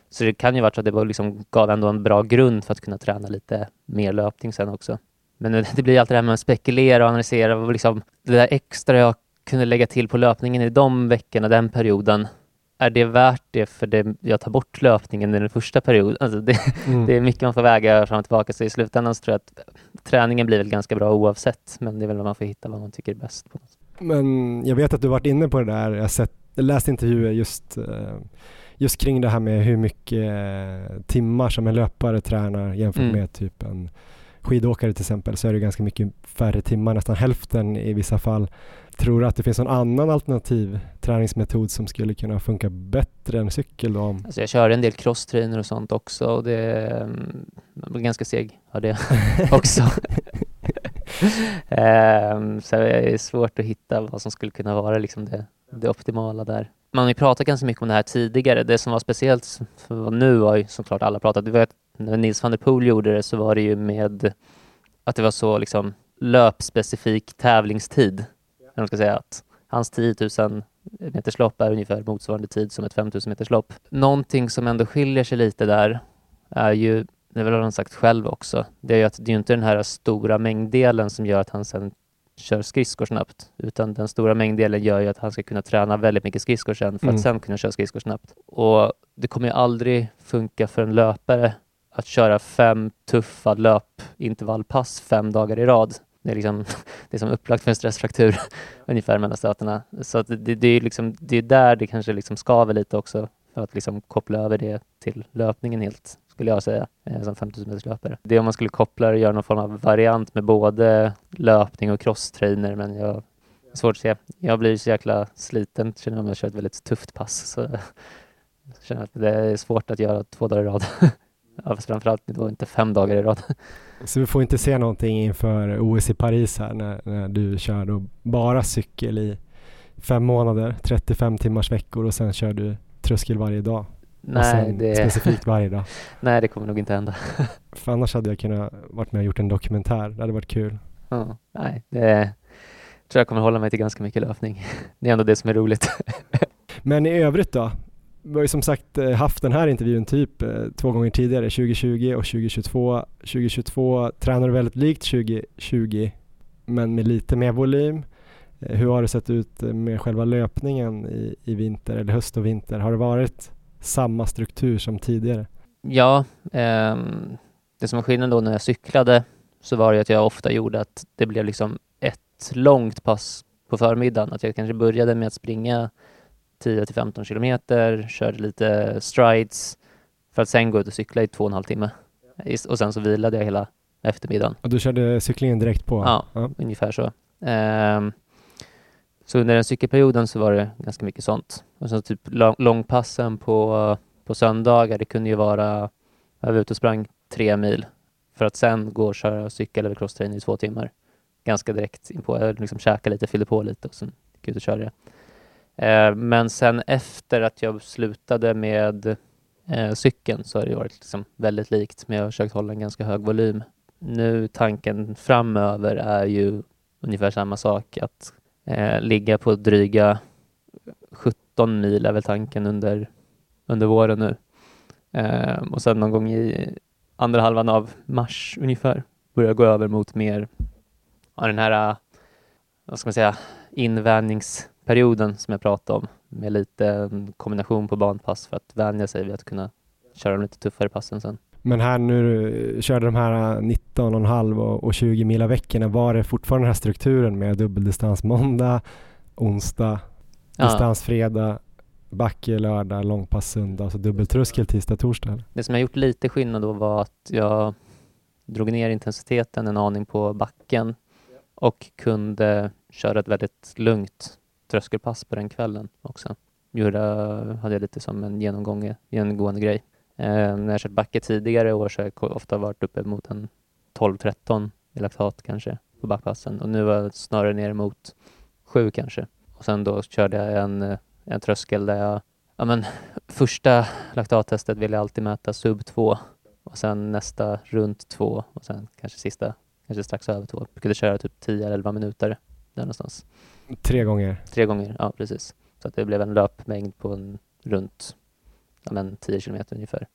Så det kan ju varit så att det var liksom, gav ändå en bra grund för att kunna träna lite mer löpning sen också. Men det blir alltid det här med att spekulera och analysera. Och liksom, det där extra jag kunde lägga till på löpningen i de veckorna, den perioden, är det värt det för det, jag tar bort löpningen i den första perioden? Alltså det, mm. det är mycket man får väga fram och tillbaka, så i slutändan så tror jag att träningen blir väl ganska bra oavsett, men det är väl vad man får hitta vad man tycker är bäst. På Men jag vet att du varit inne på det där, jag, sett, jag läste intervjuer just, eh, just kring det här med hur mycket eh, timmar som en löpare tränar jämfört mm. med typ en skidåkare till exempel så är det ganska mycket färre timmar, nästan hälften i vissa fall. Tror du att det finns någon annan alternativ träningsmetod som skulle kunna funka bättre än cykel? Då? Alltså jag kör en del crosstrainer och sånt också och det är mm, ganska seg har det också. Um, så det är svårt att hitta vad som skulle kunna vara liksom det, det optimala där. Man har ju pratat ganska mycket om det här tidigare. Det som var speciellt för nu har ju såklart alla pratat. Det var när Nils van der Poel gjorde det så var det ju med att det var så liksom löpspecifik tävlingstid man ska säga att hans 10 000 meters lopp är ungefär motsvarande tid som ett 5 000 meters lopp. Någonting som ändå skiljer sig lite där är ju, det har han sagt själv också, det är ju att det är inte den här stora mängddelen som gör att han sen kör skridskor snabbt, utan den stora mängddelen gör ju att han ska kunna träna väldigt mycket skridskor sen för mm. att sen kunna köra skridskor snabbt. Och det kommer ju aldrig funka för en löpare att köra fem tuffa löpintervallpass fem dagar i rad det är, liksom, det är som upplagt för en stressfraktur ungefär mellan stötarna. Så det, det, är liksom, det är där det kanske liksom skaver lite också för att liksom koppla över det till löpningen helt, skulle jag säga, eh, som 5000 meters löpare. Det är om man skulle koppla det och göra någon form av variant med både löpning och crosstrainer, men jag svårt att se. Jag blir så jäkla sliten, känner om jag kör ett väldigt tufft pass. Så jag känner att det är svårt att göra två dagar i rad. Ja, fast framförallt då inte fem dagar i rad. Så vi får inte se någonting inför OS i Paris här när, när du kör då bara cykel i fem månader, 35 timmars veckor och sen kör du tröskel varje dag? Nej, det... specifikt varje dag? Nej, det kommer nog inte hända. För annars hade jag kunnat varit med och gjort en dokumentär, det hade varit kul. Ja, nej, det tror jag kommer hålla mig till ganska mycket löpning. Det är ändå det som är roligt. Men i övrigt då? vi har ju som sagt eh, haft den här intervjun typ eh, två gånger tidigare, 2020 och 2022. 2022 tränar du väldigt likt 2020 men med lite mer volym. Eh, hur har det sett ut med själva löpningen i, i vinter eller höst och vinter? Har det varit samma struktur som tidigare? Ja, eh, det som var skillnaden då när jag cyklade så var det att jag ofta gjorde att det blev liksom ett långt pass på förmiddagen. Att jag kanske började med att springa 10 till 15 kilometer, körde lite strides för att sen gå ut och cykla i två och en halv timme. Och sen så vilade jag hela eftermiddagen. Och du körde cyklingen direkt på? Ja, ja. ungefär så. Um, så under den cykelperioden så var det ganska mycket sånt. Och så typ långpassen på, på söndagar, det kunde ju vara, jag var ute och sprang tre mil för att sen gå och köra cykel eller crosstrain i två timmar. Ganska direkt inpå. jag liksom käkade lite, fyllde på lite och sen gick ut och körde det. Eh, men sen efter att jag slutade med eh, cykeln så har det varit liksom väldigt likt, men jag har försökt hålla en ganska hög volym. Nu tanken framöver är ju ungefär samma sak, att eh, ligga på dryga 17 mil är väl tanken under, under våren nu. Eh, och sen någon gång i andra halvan av mars ungefär börja gå över mot mer av den här, vad ska man säga, invänjningsperioden som jag pratade om med lite kombination på banpass för att vänja sig vid att kunna köra de lite tuffare passen sen. Men här nu körde de här 19,5 och, och 20 mila veckorna, var det fortfarande den här strukturen med dubbeldistans måndag, onsdag, Ja. distans fredag, backe lördag, långpass söndag, alltså dubbeltröskel tisdag, torsdag? Det som har gjort lite skillnad då var att jag drog ner intensiteten en aning på backen och kunde köra ett väldigt lugnt tröskelpass på den kvällen också. Gjorde, hade jag lite som en genomgång, genomgående grej. Eh, när jag kört backe tidigare år så har jag ofta varit uppe mot en 12-13 i laktat kanske på backpassen och nu var jag snarare ner mot 7 kanske. Och sen då körde jag en, eh, en tröskel där jag, ja men första laktattestet vill jag alltid mäta sub 2 och sen nästa runt 2 och sen kanske sista, kanske strax över 2. Jag brukade köra typ 10 eller 11 minuter där någonstans. Tre gånger. Tre gånger, ja precis. Så att det blev en löpmängd på en runt ja, men 10 kilometer ungefär.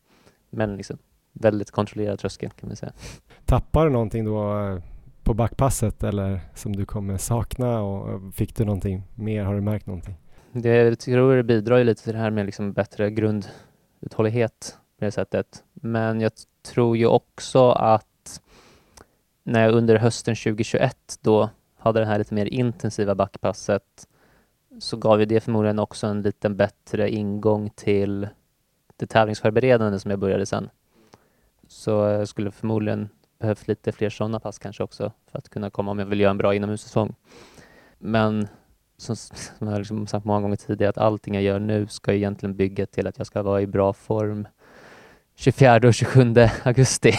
Men liksom väldigt kontrollerad tröskel kan man säga. Tappar du någonting då eh, på backpasset eller som du kommer sakna och eh, fick du någonting mer? Har du märkt någonting? Det jag tror det bidrar ju lite till det här med liksom bättre grunduthållighet på det sättet. Men jag tror ju också att när jag under hösten 2021 då hade det här lite mer intensiva backpasset så gav ju det förmodligen också en lite bättre ingång till det tävlingsförberedande som jag började sen. Så jag skulle förmodligen behövt lite fler sådana pass kanske också för att kunna komma om jag vill göra en bra inomhussäsong. Men som, som jag har liksom sagt många gånger tidigare, att allting jag gör nu ska egentligen bygga till att jag ska vara i bra form 24 och 27 augusti.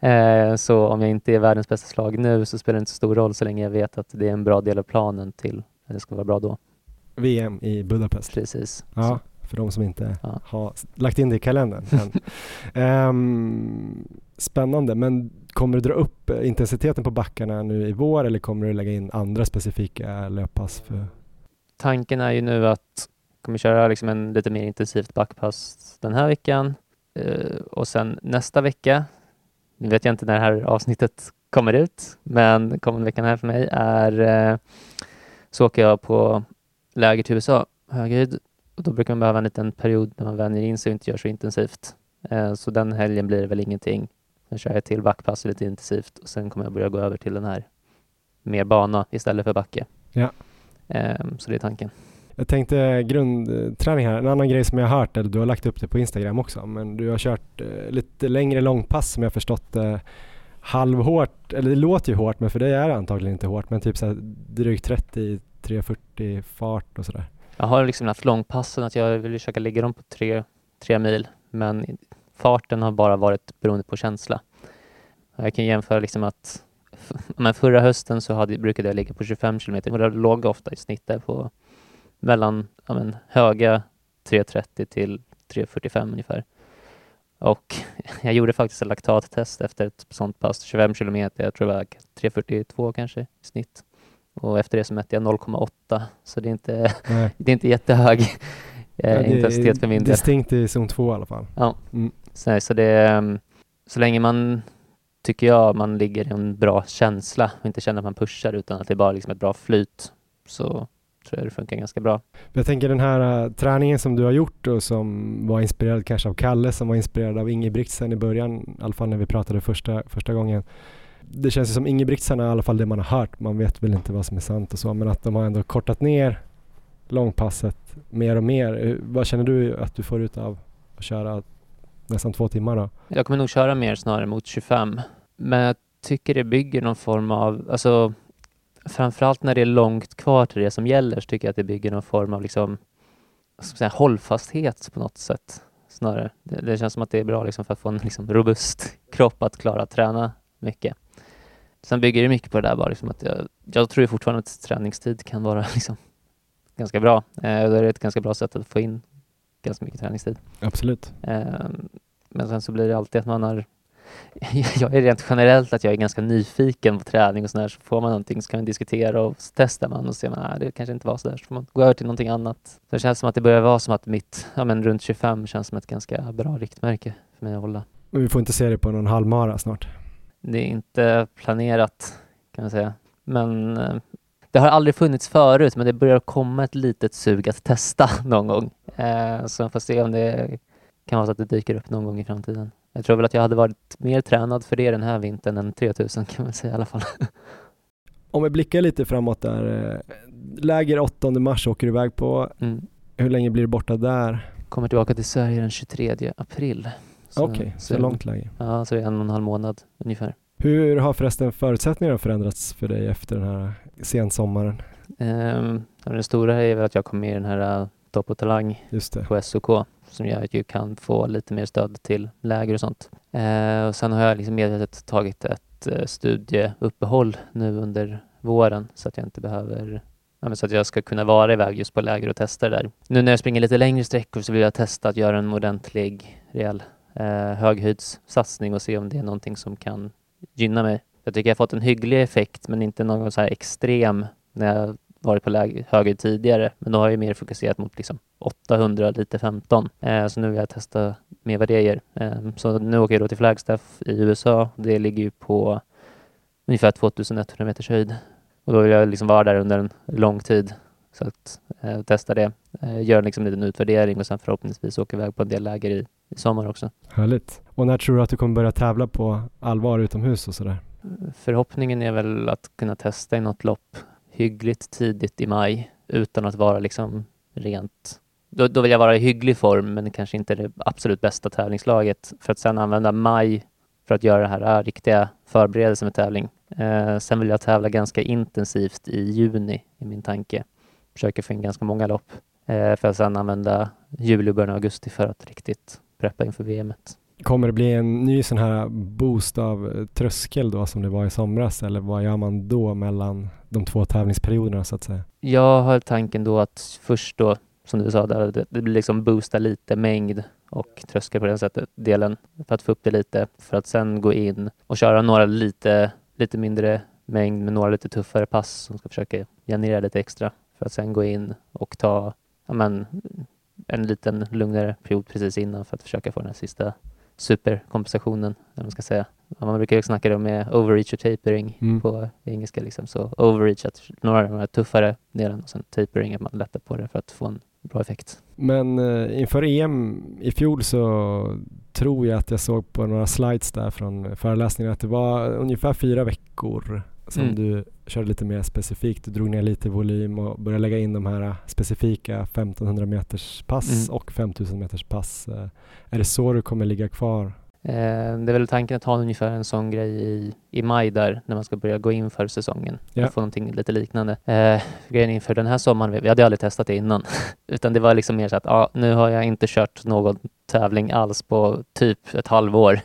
Eh, så om jag inte är världens bästa slag nu så spelar det inte så stor roll så länge jag vet att det är en bra del av planen till att det ska vara bra då. VM i Budapest. Precis. Ja, för de som inte Ja. har lagt in det i kalendern. Ehm, spännande, men kommer du dra upp eh, intensiteten på backarna nu i vår eller kommer du lägga in andra specifika löppass? För... Tanken är ju nu att jag kommer köra liksom en lite mer intensivt backpass den här veckan eh, och sen nästa vecka, nu vet jag inte när det här avsnittet kommer ut, men kommande veckan här för mig är eh, så åker jag på läger till USA, höghöjd, och då brukar man behöva en liten period när man vänjer in sig och inte gör så intensivt. Eh, så den helgen blir det väl ingenting. Sen kör jag till backpass lite intensivt och sen kommer jag börja gå över till den här mer bana istället för backe. Ja. Eh, så det är tanken. Jag tänkte grundträning här, en annan grej som jag har hört, eller du har lagt upp det på Instagram också, men du har kört eh, lite längre långpass som jag förstått eh, halvhårt, eller det låter ju hårt men för dig är det antagligen inte hårt, men typ så här drygt 30, 340 fart och sådär. Jag har liksom haft långpassen att jag vill försöka ligga dem på tre, tre mil, men farten har bara varit beroende på känsla. Jag kan jämföra liksom att men förra hösten så hade, brukade jag ligga på 25 kilometer och det låg ofta i snitt där på mellan ja, men, höga 3.30 till 3.45 ungefär. Och jag gjorde faktiskt ett laktattest efter ett sånt pass, 25 kilometer, jag tror det var 3.42 kanske i snitt. Och efter det så mätte jag 0,8 så det är inte, det är inte jättehög Ja, eh, är intensitet för min del. Distinkt i zon 2 i alla fall. Ja. Mm. Så, så det är, så länge man, tycker jag, man ligger i en bra känsla och inte känner att man pushar utan att det är bara liksom ett bra flyt så tror jag det funkar ganska bra. Jag tänker den här uh, träningen som du har gjort och som var inspirerad kanske av Kalle som var inspirerad av Ingebrigtsen i början, i alla fall när vi pratade första, första gången. Det känns ju som Ingebrigtsen är i alla fall det man har hört, man vet väl inte vad som är sant och så, men att de har ändå kortat ner långpasset mer och mer. Eh, vad känner du att du får ut av att köra nästan två timmar då? Jag kommer nog köra mer snarare mot 25 men jag tycker det bygger någon form av, alltså framförallt när det är långt kvar till det som gäller så tycker jag att det bygger någon form av liksom, ska säga, hållfasthet på något sätt snarare. Det, det känns som att det är bra liksom för att få en liksom robust kropp att klara att träna mycket. Sen bygger det mycket på det där bara liksom att jag, jag tror fortfarande att träningstid kan vara liksom ganska bra. Eh, det är ett ganska bra sätt att få in ganska mycket träningstid. Absolut. Eh, Men sen så blir det alltid att man har jag är rent generellt att jag är ganska nyfiken på träning och sådär så får man någonting så kan man diskutera och så testar man och ser man att det kanske inte var sådär så får man gå över till någonting annat. Så det känns som att det börjar vara som att mitt, ja men runt 25 känns som ett ganska bra riktmärke för mig att hålla. Men vi får inte se det på någon halvmara snart. Det är inte planerat kan man säga. Men eh, det har aldrig funnits förut, men det börjar komma ett litet sug att testa någon gång. Eh, så jag får se om det kan vara så att det dyker upp någon gång i framtiden. Jag tror väl att jag hade varit mer tränad för det den här vintern än 3000 kan man säga i alla fall. Om vi blickar lite framåt där, eh, läger 8 mars åker du iväg på. Mm. Hur länge blir du borta där? Kommer tillbaka till Sverige den 23 april. Okej, så, så- långt läge. Ja, så det är en och en halv månad ungefär. Hur har förresten förutsättningarna förändrats för dig efter den här sensommaren? Ehm, den stora är väl att jag kom med i den här uh, Topp och Talang på SOK som gör att jag kan få lite mer stöd till läger och sånt. Eh, och sen har jag liksom medvetet tagit ett eh, studieuppehåll nu under våren så att jag inte behöver ja, så att jag ska kunna vara iväg just på läger och testa det där. Nu när jag springer lite längre sträckor så vill jag testa att göra en ordentlig, rejäl eh, höghöjdssatsning och se om det är någonting som kan gynna mig. Jag tycker jag har fått en hygglig effekt men inte någon så här extrem när jag varit på läge, höghöjd tidigare. Men då har jag mer fokuserat mot liksom 800, lite 15. Eh, så nu vill jag testa mer vad det ger. Eh, så nu åker jag då till Flagstaff i USA. Det ligger ju på ungefär 2100 meters höjd. Och då vill jag liksom vara där under en lång tid. Så att eh, testa det. Eh, göra liksom en liten utvärdering och sen förhoppningsvis åka iväg på en del läger i, i sommar också. Härligt. Och när tror du att du kommer börja tävla på allvar utomhus och sådär? Förhoppningen är väl att kunna testa i något lopp hyggligt tidigt i maj utan att vara liksom rent... Då, då vill jag vara i hygglig form men kanske inte det absolut bästa tävlingslaget för att sen använda maj för att göra det här äh, riktiga förberedelsen med tävling. Eh, sen vill jag tävla ganska intensivt i juni i min tanke. Försöka få in ganska många lopp eh, för att sen använda juli och början av augusti för att riktigt preppa inför VMet. Kommer det bli en ny sån här boost av eh, tröskel då som det var i somras eller vad gör man då mellan de två tävlingsperioderna så att säga? Jag har tanken då att först då, som du sa, där, det, det blir liksom boosta lite mängd och tröskel på den sättet, delen för att få upp det lite för att sen gå in och köra några lite, lite mindre mängd med några lite tuffare pass som ska försöka generera lite extra för att sen gå in och ta ja, men, en liten lugnare period precis innan för att försöka få den här sista superkompensationen, eller man ska säga. Man brukar ju snacka om med overreach och tapering Mm. på engelska liksom. Så overreach, att några av de här tuffare delen och sen tapering, att man lättar på det för att få en bra effekt. Men eh, inför EM i fjol så tror jag att jag såg på några slides där från föreläsningen att det var ungefär fyra veckor som Mm. du körde lite mer specifikt. Du drog ner lite volym och började lägga in de här specifika 1500 meters pass Mm. och 5000 meters pass. Eh, Är det så du kommer ligga kvar? Eh, det är väl tanken att ha ungefär en sån grej i, i maj där, när man ska börja gå in för säsongen. Ja. Och få någonting lite liknande. Eh, grejen inför den här sommaren, vi hade aldrig testat det innan. Utan det var liksom mer så att, ja, nu har jag inte kört någon tävling alls på typ ett halvår.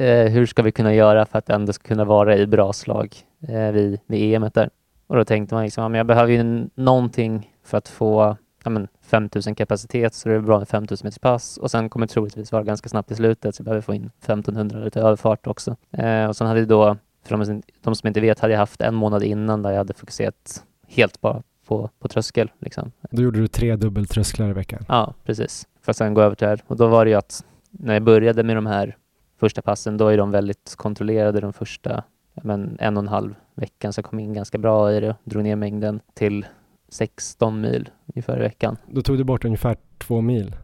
Eh, hur ska vi kunna göra för att ändå ska kunna vara i bra slag eh, vid, vid EM där? Och då tänkte man liksom, ja, men jag behöver ju någonting för att få ja, men 5000 kapacitet så det är bra med 5000 meters pass och sen kommer det troligtvis vara ganska snabbt i slutet så jag behöver få in 1500 lite överfart också. Eh, och sen hade jag då, för de, som- de som inte vet, hade jag haft en månad innan där jag hade fokuserat helt bara på, på tröskel. Liksom. Då gjorde du tre dubbeltrösklar i veckan. Ja, precis. För att sen gå över till det här. Och då var det ju att när jag började med de här första passen, då är de väldigt kontrollerade de första men en och en halv veckan. Så jag kom in ganska bra i det, drog ner mängden till 16 mil ungefär i veckan. Då tog du bort ungefär två mil.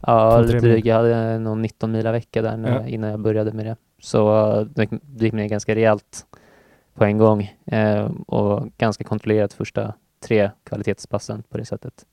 Ja, lite drygt. Jag hade någon 19 mila vecka där när, Ja. innan jag började med det. Så eh, det gick ner ganska rejält på en gång eh, och ganska kontrollerat första tre kvalitetspassen på det sättet.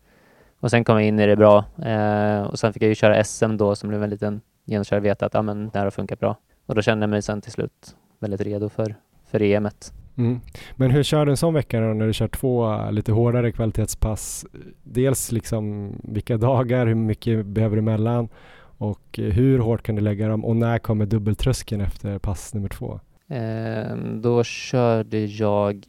Och sen kom jag in i det bra eh, och sen fick jag ju köra SM då som blev en liten genomkörare veta att ah, men, det här har funkat bra. Och då kände jag mig sen till slut väldigt redo för, för EMet. Mm. Men hur kör du en sån vecka då när du kör två äh, lite hårdare kvalitetspass? Dels liksom vilka dagar, hur mycket behöver du emellan och eh, hur hårt kan du lägga dem och när kommer dubbeltröskeln efter pass nummer två? Eh, då körde jag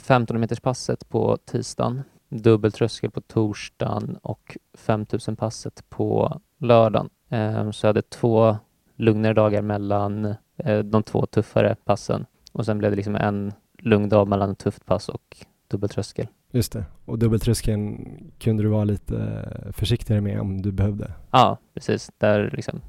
15 meters passet på tisdagen, dubbeltröskel på torsdagen och 5000 passet på lördagen. Eh, så jag hade två lugnare dagar mellan eh, de två tuffare passen och sen blev det liksom en lugn dag mellan ett tufft pass och dubbeltröskel. Just det. Och dubbeltröskeln kunde du vara lite eh, försiktigare med om du behövde. Ja, precis. Där liksom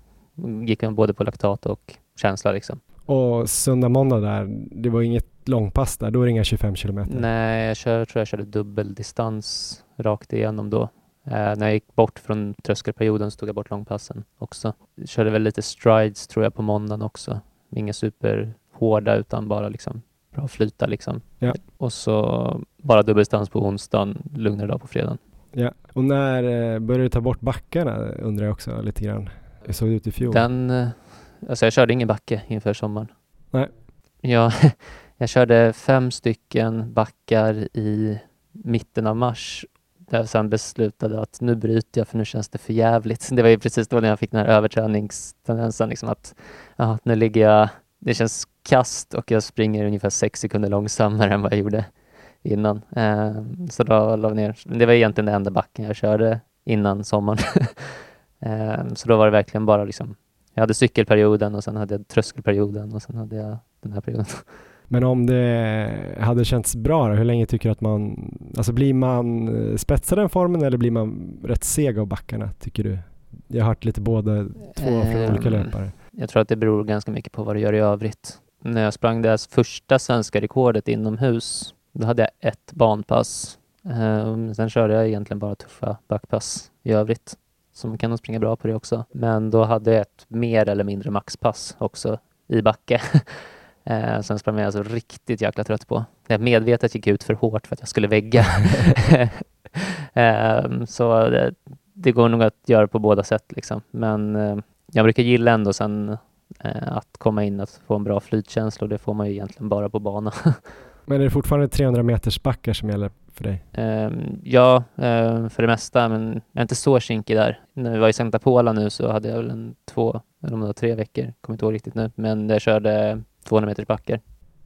gick man både på laktat och känsla liksom. Och söndag, måndag där, det var inget långpass där, då är det inga 25 kilometer? Nej, jag kör, tror jag körde dubbeldistans rakt igenom då. Eh, när jag gick bort från tröskelperioden så tog jag bort långpassen också. Jag körde väl lite strides tror jag på måndagen också. Inga superhårda utan bara liksom bra flyta liksom. Ja. Och så bara dubbeldistans på onsdagen, lugnare dag på fredagen. Ja, och när eh, började du ta bort backarna undrar jag också lite grann. Hur såg det ut i fjol? Den, eh, alltså jag körde ingen backe inför sommaren. Nej. Jag, jag körde fem stycken backar i mitten av mars där jag sen beslutade att nu bryter jag för nu känns det för jävligt. Det var ju precis då när jag fick den här överträningstendensen liksom att ja, nu ligger jag, det känns kast och jag springer ungefär sex sekunder långsammare än vad jag gjorde innan. Eh, så då la vi ner. Det var egentligen den enda backen jag körde innan sommaren. eh, så då var det verkligen bara liksom, jag hade cykelperioden och sen hade jag tröskelperioden och sen hade jag den här perioden. Men om det hade känts bra hur länge tycker du att man, alltså blir man eh, spetsad den formen eller blir man rätt seg av backarna tycker du? Jag har hört lite båda två från olika löpare. Jag tror att det beror ganska mycket på vad du gör i övrigt. När jag sprang det första svenska rekordet inomhus, då hade jag ett banpass. Ehm, sen körde jag egentligen bara tuffa backpass i övrigt. Så man kan nog springa bra på det också. Men då hade jag ett mer eller mindre maxpass också i backe. Ehm, sen sprang jag alltså riktigt jäkla trött på. Jag medvetet gick ut för hårt för att jag skulle vägga. Ehm, så det, det går nog att göra på båda sätt liksom. Men eh, jag brukar gilla ändå sen eh, att komma in och få en bra flytkänsla och det får man ju egentligen bara på bana. Men är det fortfarande 300 meters backar som gäller för dig? Ehm, ja, eh, för det mesta, men jag är inte så kinkig där. När vi var i Santa Pola nu så hade jag väl en två, eller om det var tre veckor, kommer inte ihåg riktigt nu, men jag körde 200 meters backar.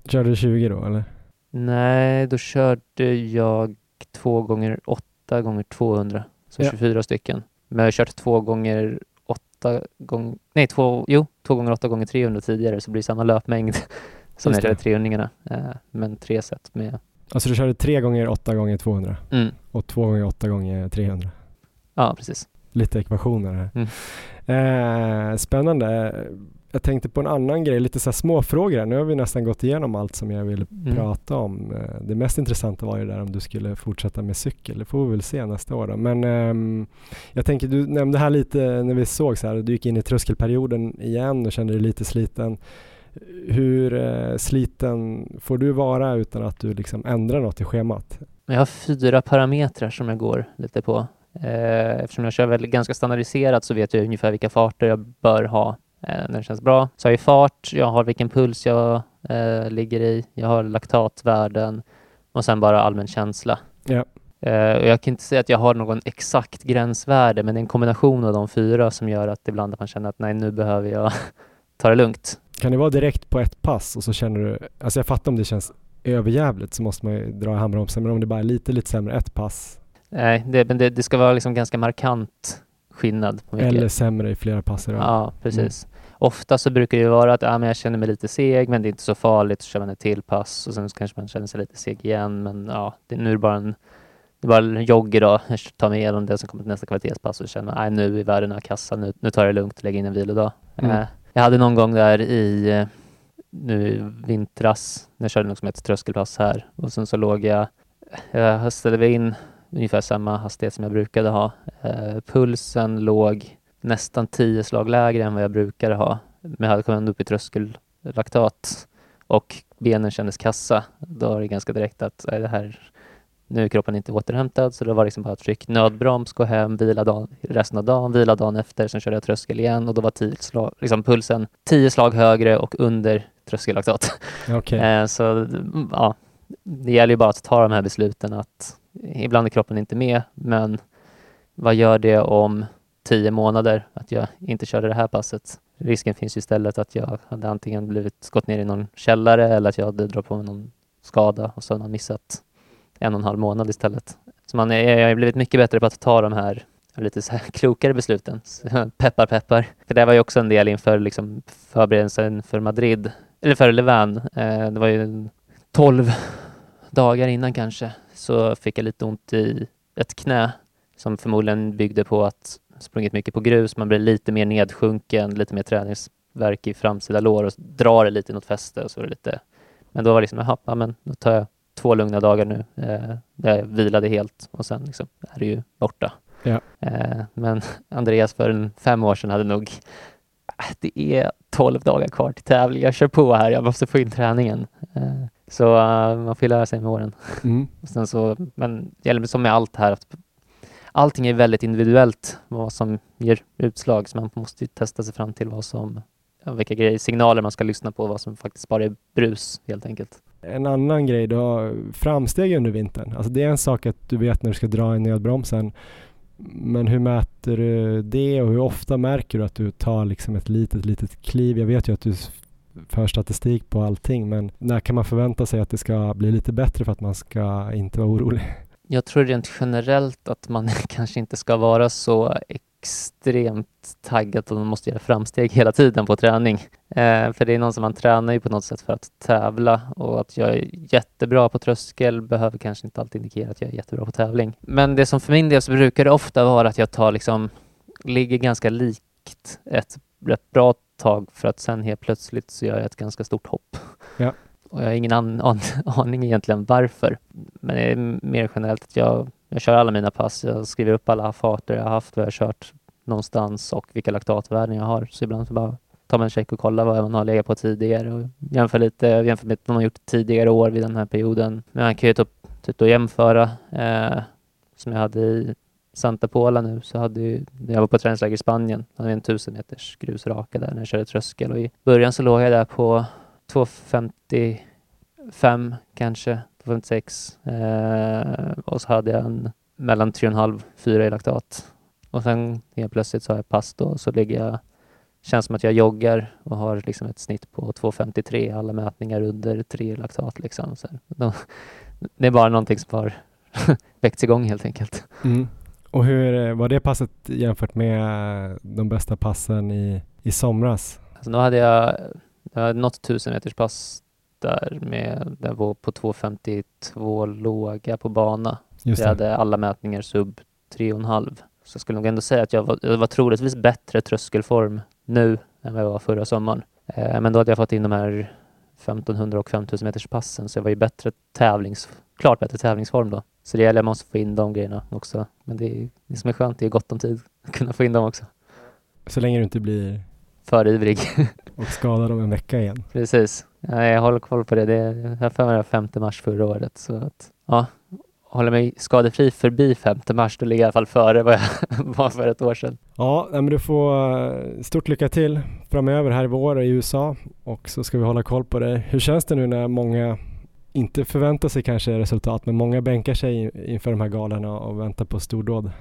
Körde du 20 då eller? Nej, då körde jag två gånger åtta gånger 200, så Ja. 24 stycken. Men jag har kört två gånger åtta gånger, nej två, jo, två gånger åtta gånger 300 tidigare så det blir samma löpmängd som när jag det. körde 300 eh, men tre set med, Alltså du körde 3 gånger 8 gånger 200 mm, och 2 gånger 8 gånger 300. ja precis. Lite ekvationer här. Mm. Eh, spännande. Jag tänkte på en annan grej, lite så här småfrågor här. Nu har vi nästan gått igenom allt som jag ville Mm. prata om. Eh, Det mest intressanta var ju där om du skulle fortsätta med cykel. Det får vi väl se nästa år då. Men ehm, jag tänker, du nämnde här lite när vi såg så här, du gick in i tröskelperioden igen och kände dig lite sliten. Hur eh, sliten får du vara utan att du liksom ändrar något i schemat? Jag har fyra parametrar som jag går lite på. Eh, eftersom jag kör väldigt, ganska standardiserat så vet jag ungefär vilka farter jag bör ha när det känns bra. Så jag har fart, jag har vilken puls jag eh, ligger i, jag har laktatvärden och sen bara allmän känsla. Ja. Eh, och jag kan inte säga att jag har någon exakt gränsvärde men det är en kombination av de fyra som gör att ibland att man känner att nej nu behöver jag ta det lugnt. Kan det vara direkt på ett pass och så känner du, alltså jag fattar om det känns överjävligt så måste man ju dra i handbromsen men om det bara är lite, lite sämre ett pass Nej, det, men det, det ska vara liksom ganska markant skillnad. Eller sämre i flera pass i rad. Ja, precis. Ofta så brukar det ju vara att ja, men jag känner mig lite seg, men det är inte så farligt. Så kör man ett till pass och sen kanske man känner sig lite seg igen. Men ja, det, nu är det bara en, det bara en jogg idag. Jag tar mig igenom det, sen kommer till nästa kvalitetspass och känner nej nu är värdena kassa, nu, nu tar jag det lugnt och lägger in en vilodag. Mm. Eh, jag hade någon gång där i nu i vintras, när jag körde något som heter tröskelpass här och sen så låg jag, jag ställde in ungefär samma hastighet som jag brukade ha. Eh, pulsen låg nästan tio slag lägre än vad jag brukade ha. Men jag hade kommit upp i tröskellaktat och benen kändes kassa. Då var det ganska direkt att nej, det här, nu är kroppen inte återhämtad så det var liksom bara tryck nödbroms, gå hem, vila dagen, resten av dagen, vila dagen efter, sen körde jag tröskel igen och då var tio slag, liksom pulsen tio slag högre och under tröskellaktat. Okej. Eh, så ja, det gäller ju bara att ta de här besluten att ibland är kroppen inte med, men vad gör det om tio månader att jag inte körde det här passet? Risken finns ju istället att jag hade antingen blivit gått ner i någon källare eller att jag hade dragit på mig någon skada och så har man missat en och en halv månad istället. Så man är, jag har blivit mycket bättre på att ta de här lite så här klokare besluten. Så, peppar, peppar. För det var ju också en del inför liksom förberedelsen för Madrid, eller för Levan. Eh, det var ju 12 dagar innan kanske, så fick jag lite ont i ett knä som förmodligen byggde på att sprungit mycket på grus, man blir lite mer nedsjunken, lite mer träningsvärk i framsida lår och drar det lite i något fäste och så är det lite Men då var det liksom, jaha, ja, men då tar jag två lugna dagar nu eh, där jag vilade helt och sen liksom är det ju borta. Ja. Eh, men Andreas för en fem år sedan hade nog, "Äh, det är tolv dagar kvar till tävling, jag kör på här, jag måste få in träningen. Eh, så eh, man får ju lära sig med åren. Mm. Och sen så, men det gäller som med allt här, att allting är väldigt individuellt vad som ger utslag, så man måste ju testa sig fram till vad som, ja, vilka grejer, signaler man ska lyssna på, vad som faktiskt bara är brus helt enkelt. En annan grej, du har framsteg under vintern. Alltså det är en sak att du vet när du ska dra i nödbromsen. Men hur mäter du det och hur ofta märker du att du tar liksom ett litet, litet kliv? Jag vet ju att du för statistik på allting, men när kan man förvänta sig att det ska bli lite bättre för att man ska inte vara orolig? Jag tror rent generellt att man kanske inte ska vara så extremt taggad och man måste göra framsteg hela tiden på träning. Eh, för det är någon som man tränar ju på något sätt för att tävla och att jag är jättebra på tröskel behöver kanske inte alltid indikera att jag är jättebra på tävling. Men det som för min del så brukar det ofta vara att jag tar liksom, ligger ganska likt ett rätt bra tag för att sen helt plötsligt så gör jag ett ganska stort hopp. Ja. Och jag har ingen an, an, aning egentligen varför. Men det är mer generellt att jag, jag kör alla mina pass, jag skriver upp alla farter jag har haft, vad jag har kört någonstans och vilka laktatvärden jag har. Så ibland så bara tar man en check och kollar vad man har legat på tidigare och jämför lite, jämför med vad man gjort tidigare år vid den här perioden. Men man kan ju typ, typ då jämföra eh, som jag hade i Santa Pola nu så hade ju, när jag var på träningsläger i Spanien, hade vi en 1000 meters grusraka där när jag körde tröskel och i början så låg jag där på 2.55 kanske, 2.56 eh, och så hade jag en mellan 3,5-4 i laktat. Och sen helt plötsligt så har jag pass då så ligger jag, känns som att jag joggar och har liksom ett snitt på 2.53 alla mätningar under 3 i laktat liksom. Så. Då- det är bara någonting som har väckts igång helt enkelt. Mm. Och hur eh, var det passet jämfört med de bästa passen i, i somras? Alltså då hade jag, jag hade något 1000 meters pass där med, jag var på 2.52 låga på bana. Just Jag hade alla mätningar sub 3,5. Så jag skulle nog ändå säga att jag var, jag var troligtvis bättre tröskelform nu än vad jag var förra sommaren. Eh, men då hade jag fått in de här 1500 och 5000 meters passen så jag var ju bättre tävlings, klart bättre tävlingsform då. Så det gäller att man måste få in de grejerna också. Men det, är, det som är skönt, det är gott om tid att kunna få in dem också. Så länge du inte blir För ivrig. och skadad om en vecka igen. Precis. Ja, jag håller koll på det. det är, jag för mig det var 5 mars förra året. Så att, ja, håller mig skadefri förbi 5 mars, då ligger jag i alla fall före vad jag var för ett år sedan. Ja, men du får eh, stort lycka till framöver här i vår i USA och så ska vi hålla koll på det. Hur känns det nu när många inte förväntar sig kanske resultat, men många bänkar sig in- inför de här galorna och väntar på stordåd?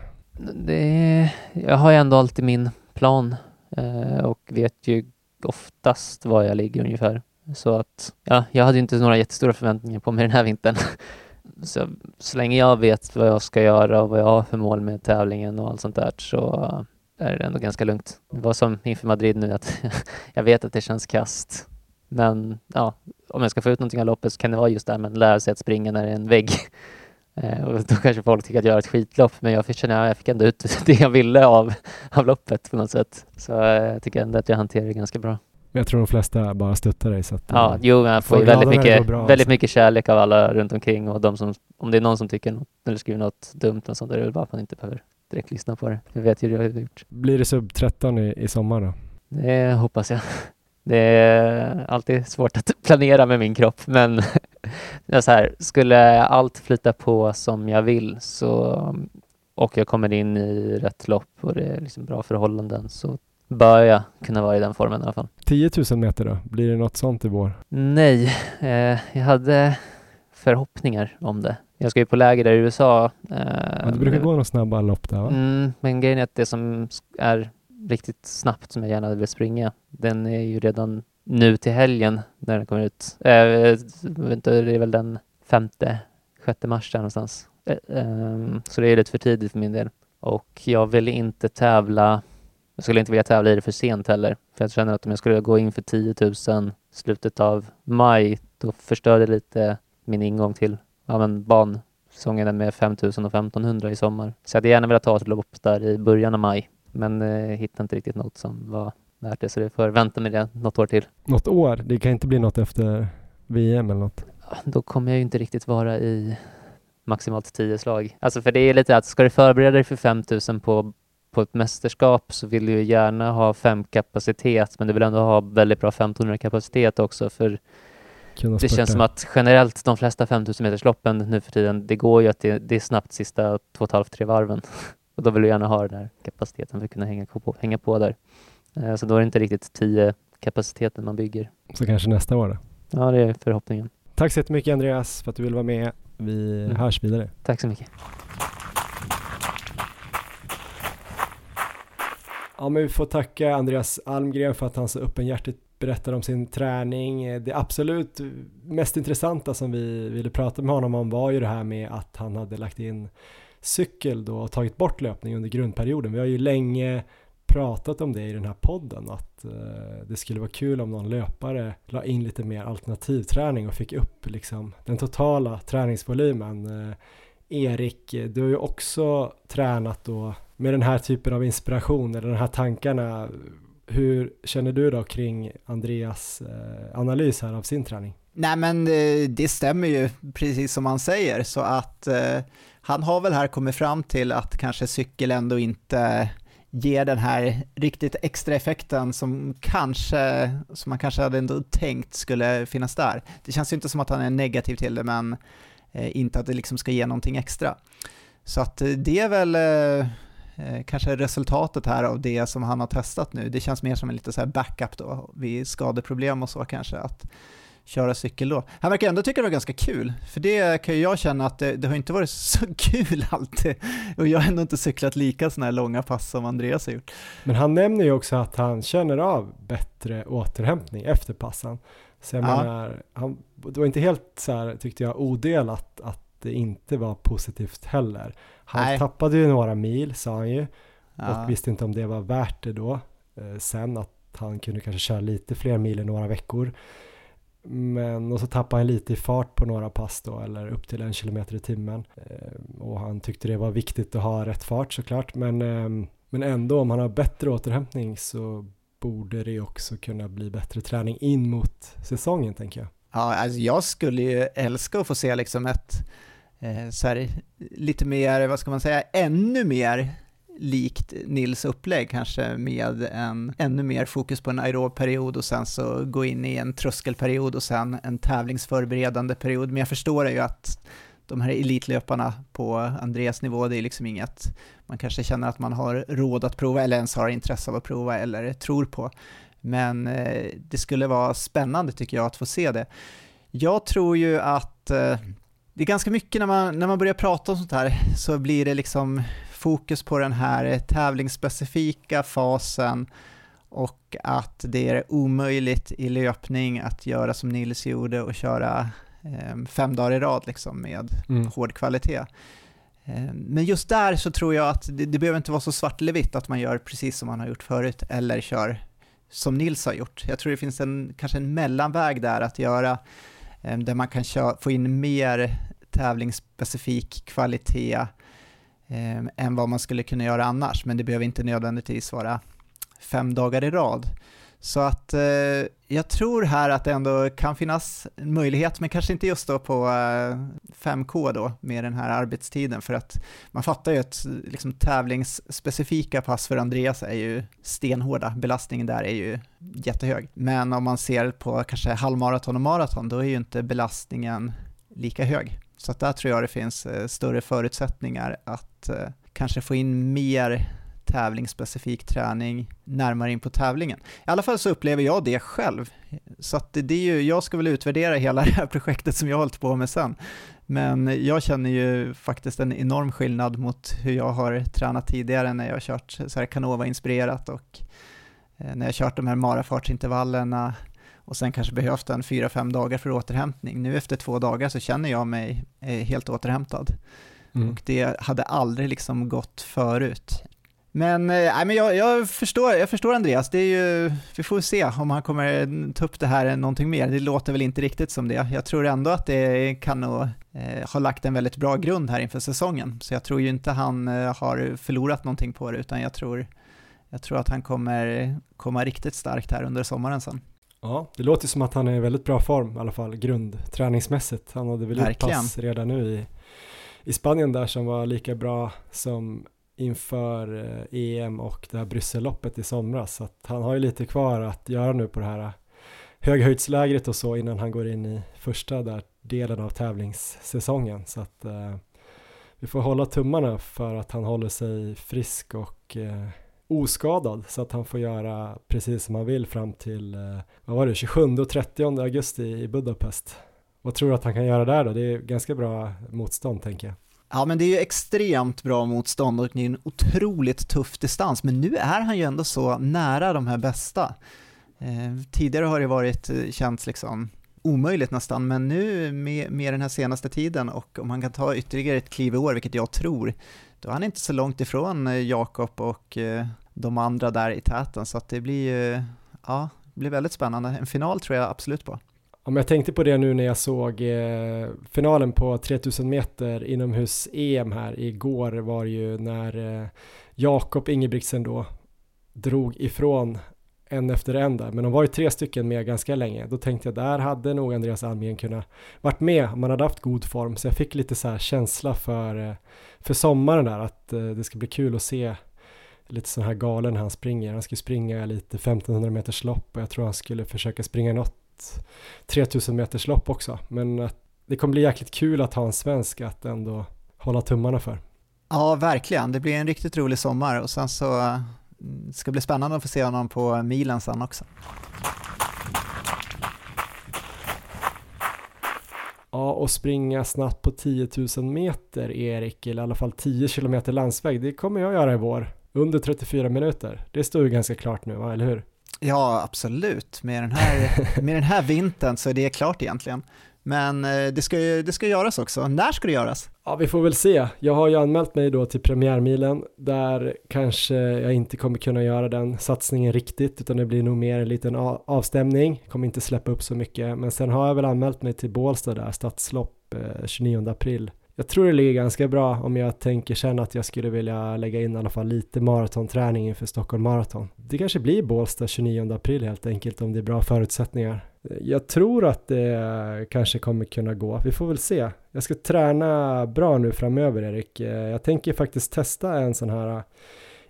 Det, jag har ju ändå alltid min plan Eh, och vet ju oftast var jag ligger ungefär. Så att, ja, jag hade ju inte några jättestora förväntningar på mig den här vintern. Så, så länge jag vet vad jag ska göra och vad jag har för mål med tävlingen och allt sånt där så eh, är det ändå ganska lugnt. Det var som inför Madrid nu att jag vet att det känns kast. Men ja, om jag ska få ut någonting av loppet så kan det vara just det här med att lära sig att springa när det är en vägg. Eh, och då kanske folk tycker att jag gör ett skitlopp, men jag fick, känna, jag fick ändå ut det jag ville av, av loppet på något sätt. Så eh, jag tycker ändå att jag hanterar det ganska bra. Jag tror de flesta bara stöttar dig så att Ja, eh, jo, men jag får ju väldigt mycket, bra, väldigt mycket kärlek av alla runt omkring och de som, om det är någon som tycker något eller skriver något dumt och sånt, är det bara att man inte behöver direkt lyssna på det. Jag vet ju hur jag har gjort. blir det sub 13 i, i sommar då? Det hoppas jag. Det är alltid svårt att planera med min kropp, men så här, skulle allt flyta på som jag vill så, och jag kommer in i rätt lopp och det är liksom bra förhållanden så bör jag kunna vara i den formen i alla fall. 10 000 meter då? Blir det något sånt i vår? Nej, eh, jag hade förhoppningar om det. Jag ska ju på läger där i USA. Eh, Ja, det brukar gå några snabba lopp där va? Mm, men grejen är att det som är riktigt snabbt som jag gärna vill springa, den är ju redan nu till helgen när den kommer ut. Äh, det är väl den femte, sjätte mars där någonstans. Äh, äh, så det är lite för tidigt för min del. Och jag vill inte tävla, jag skulle inte vilja tävla i det för sent heller. För jag känner att om jag skulle gå in för 10 000 slutet av maj, då förstör det lite min ingång till ja, men bansäsongen med 5 000 och 1500 i sommar. Så jag hade gärna velat ta ett lopp där i början av maj, men eh, hittade inte riktigt något som var värt det, så det får vänta med det något år till. Något år? Det kan inte bli något efter VM eller något? Då kommer jag ju inte riktigt vara i maximalt 10 slag. Alltså för det är lite att ska du förbereda dig för 5000 på, på ett mästerskap så vill du gärna ha 5 kapacitet men du vill ändå ha väldigt bra 1500 kapacitet också för det känns som att generellt de flesta 5000 metersloppen nu för tiden, det går ju att det, det är snabbt sista 2,5-3 varven. Och då vill du gärna ha den här kapaciteten för att kunna hänga på, hänga på där. Eh, Så då är det inte riktigt 10 kapaciteten man bygger. Så kanske nästa år då. Ja, det är förhoppningen. Tack så jättemycket Andreas för att du ville vara med. Vi Mm. hörs vidare. Tack så mycket. Ja, men vi får tacka Andreas Almgren för att han så öppenhjärtigt berättar om sin träning. Det absolut mest intressanta som vi ville prata med honom om var ju det här med att han hade lagt in cykel då och tagit bort löpning under grundperioden. Vi har ju länge pratat om det i den här podden att eh, det skulle vara kul om någon löpare la in lite mer alternativträning och fick upp liksom den totala träningsvolymen. Eh, Erik, du har ju också tränat då med den här typen av inspiration eller de här tankarna. Hur känner du då kring Andreas eh, analys här av sin träning? Nej men det stämmer ju precis som han säger så att eh, han har väl här kommit fram till att kanske cykel ändå inte ger den här riktigt extra effekten som kanske, som man kanske hade ändå tänkt skulle finnas där. Det känns ju inte som att han är negativ till det men eh, inte att det liksom ska ge någonting extra. Så att eh, det är väl eh, eh, kanske resultatet här av det som han har testat nu. Det känns mer som en lite så här backup då vid skadeproblem och så kanske att köra cykel då. Han verkar ändå tycka det var ganska kul, för det kan ju jag känna att det, det har inte varit så kul alltid. Och jag har ändå inte cyklat lika sådana här långa pass som Andreas har gjort. Men han nämner ju också att han känner av bättre återhämtning efter passen. Så jag Ja. menar, han, det var inte helt så här, tyckte jag, odelat att det inte var positivt heller. Han Nej. tappade ju några mil, sa han ju, Ja. och visste inte om det var värt det då. Eh, sen att han kunde kanske köra lite fler mil i några veckor. Men och så tappade han lite i fart på några pass då, eller upp till en kilometer i timmen. Eh, och han tyckte det var viktigt att ha rätt fart såklart. Men, ehm, men ändå, om han har bättre återhämtning så borde det också kunna bli bättre träning in mot säsongen tänker jag. Ja, alltså jag skulle ju älska att få se liksom ett eh, så här, lite mer, vad ska man säga, ännu mer likt Nils upplägg kanske med en ännu mer fokus på en aerob period och sen så gå in i en tröskelperiod och sen en tävlingsförberedande period. Men jag förstår ju att de här elitlöparna på Andreas nivå, det är liksom inget man kanske känner att man har råd att prova eller ens har intresse av att prova eller tror på. Men eh, det skulle vara spännande tycker jag att få se det. Jag tror ju att eh, det är ganska mycket när man, när man börjar prata om sånt här så blir det liksom fokus på den här tävlingsspecifika fasen och att det är omöjligt i löpning att göra som Nils gjorde och köra eh, fem dagar i rad liksom med Mm. hård kvalitet. Eh, Men just där så tror jag att det, det behöver inte vara så svart eller vitt att man gör precis som man har gjort förut eller kör som Nils har gjort. Jag tror det finns en, kanske en mellanväg där att göra eh, där man kan få in mer tävlingsspecifik kvalitet eh, än vad man skulle kunna göra annars, men det behöver inte nödvändigtvis vara fem dagar i rad. Så att eh, jag tror här att det ändå kan finnas en möjlighet, men kanske inte just då på eh, 5K då med den här arbetstiden, för att man fattar ju att liksom, tävlingsspecifika pass för Andreas är ju stenhårda, belastningen där är ju jättehög. Men om man ser på kanske halvmaraton och maraton, då är ju inte belastningen lika hög. Så att där tror jag det finns eh, större förutsättningar att eh, kanske få in mer tävlingsspecifik träning närmare in på tävlingen. I alla fall så upplever jag det själv. Så att det, det är ju, jag ska väl utvärdera hela det här projektet som jag har hållit på med sen. Men jag känner ju faktiskt en enorm skillnad mot hur jag har tränat tidigare när jag har kört så här Canova-inspirerat och eh, när jag har kört de här marafartsintervallerna och sen kanske behövt en fyra fem dagar för återhämtning. Nu efter två dagar så känner jag mig eh, helt återhämtad. Mm. Och det hade aldrig liksom gått förut. Men, eh, nej, men jag, jag, förstår, jag förstår Andreas, det är ju, vi får se om han kommer ta upp det här någonting mer. Det låter väl inte riktigt som det. Jag tror ändå att det kan nog eh, ha lagt en väldigt bra grund här inför säsongen. Så jag tror ju inte han eh, har förlorat någonting på det, utan jag tror, jag tror att han kommer komma riktigt starkt här under sommaren sen. Ja, det låter som att han är i väldigt bra form i alla fall, grundträningsmässigt. Han hade väl Verkligen. pass redan nu i, i Spanien där som var lika bra som inför eh, EM och det här Brysselloppet i somras. Så att han har ju lite kvar att göra nu på det här höghöjdslägret och så innan han går in i första där delen av tävlingssäsongen. Så att eh, vi får hålla tummarna för att han håller sig frisk och eh, oskadad så att han får göra precis som han vill fram till, eh, vad var det, 27 och 30 augusti i Budapest. Vad tror du att han kan göra där då? Det är ganska bra motstånd tänker jag. Ja, men det är ju extremt bra motstånd och det är en otroligt tuff distans, men nu är han ju ändå så nära de här bästa. Eh, tidigare har det varit, eh, känts liksom omöjligt nästan, men nu med, med den här senaste tiden och om han kan ta ytterligare ett kliv i år, vilket jag tror, då är han inte så långt ifrån eh, Jakob och eh, de andra där i täten, så att det blir ju, ja, det blir väldigt spännande. En final tror jag absolut på. Om jag tänkte på det nu när jag såg eh, finalen på 3000 meter inomhus-EM här igår var ju när eh, Jakob Ingebrigtsen då drog ifrån en efter en där, men de var ju tre stycken med ganska länge. Då tänkte jag där hade nog Andreas Almgren kunnat varit med om han hade haft god form, så jag fick lite så här känsla för, eh, för sommaren där, att eh, det ska bli kul att se lite sån här galen han springer. Han ska springa lite 1500 meters lopp och jag tror han skulle försöka springa något 3000 meters lopp också. Men att det kommer bli jäkligt kul att ha en svensk att ändå hålla tummarna för. Ja, verkligen. Det blir en riktigt rolig sommar och sen så mm, ska det bli spännande att få se honom på milen sen också. Ja, och springa snabbt på 10 000 meter Erik, eller i alla fall 10 kilometer landsväg, det kommer jag göra i vår. Under 34 minuter. Det står ju ganska klart nu, va? eller hur? Ja, absolut. Med den här, med den här vintern så är det klart egentligen. Men eh, det ska ju det ska göras också. När ska det göras? Ja, vi får väl se. Jag har ju anmält mig då till premiärmilen där kanske jag inte kommer kunna göra den satsningen riktigt utan det blir nog mer en liten avstämning. Kommer inte släppa upp så mycket, men sen har jag väl anmält mig till Bålsta där, stadslopp eh, 29 april. Jag tror det ligger ganska bra om jag tänker sen att jag skulle vilja lägga in i alla fall lite maratonträning inför Stockholm Marathon. Det kanske blir Bålsta 29 april helt enkelt om det är bra förutsättningar. Jag tror att det kanske kommer kunna gå, vi får väl se. Jag ska träna bra nu framöver Erik. Jag tänker faktiskt testa en sån här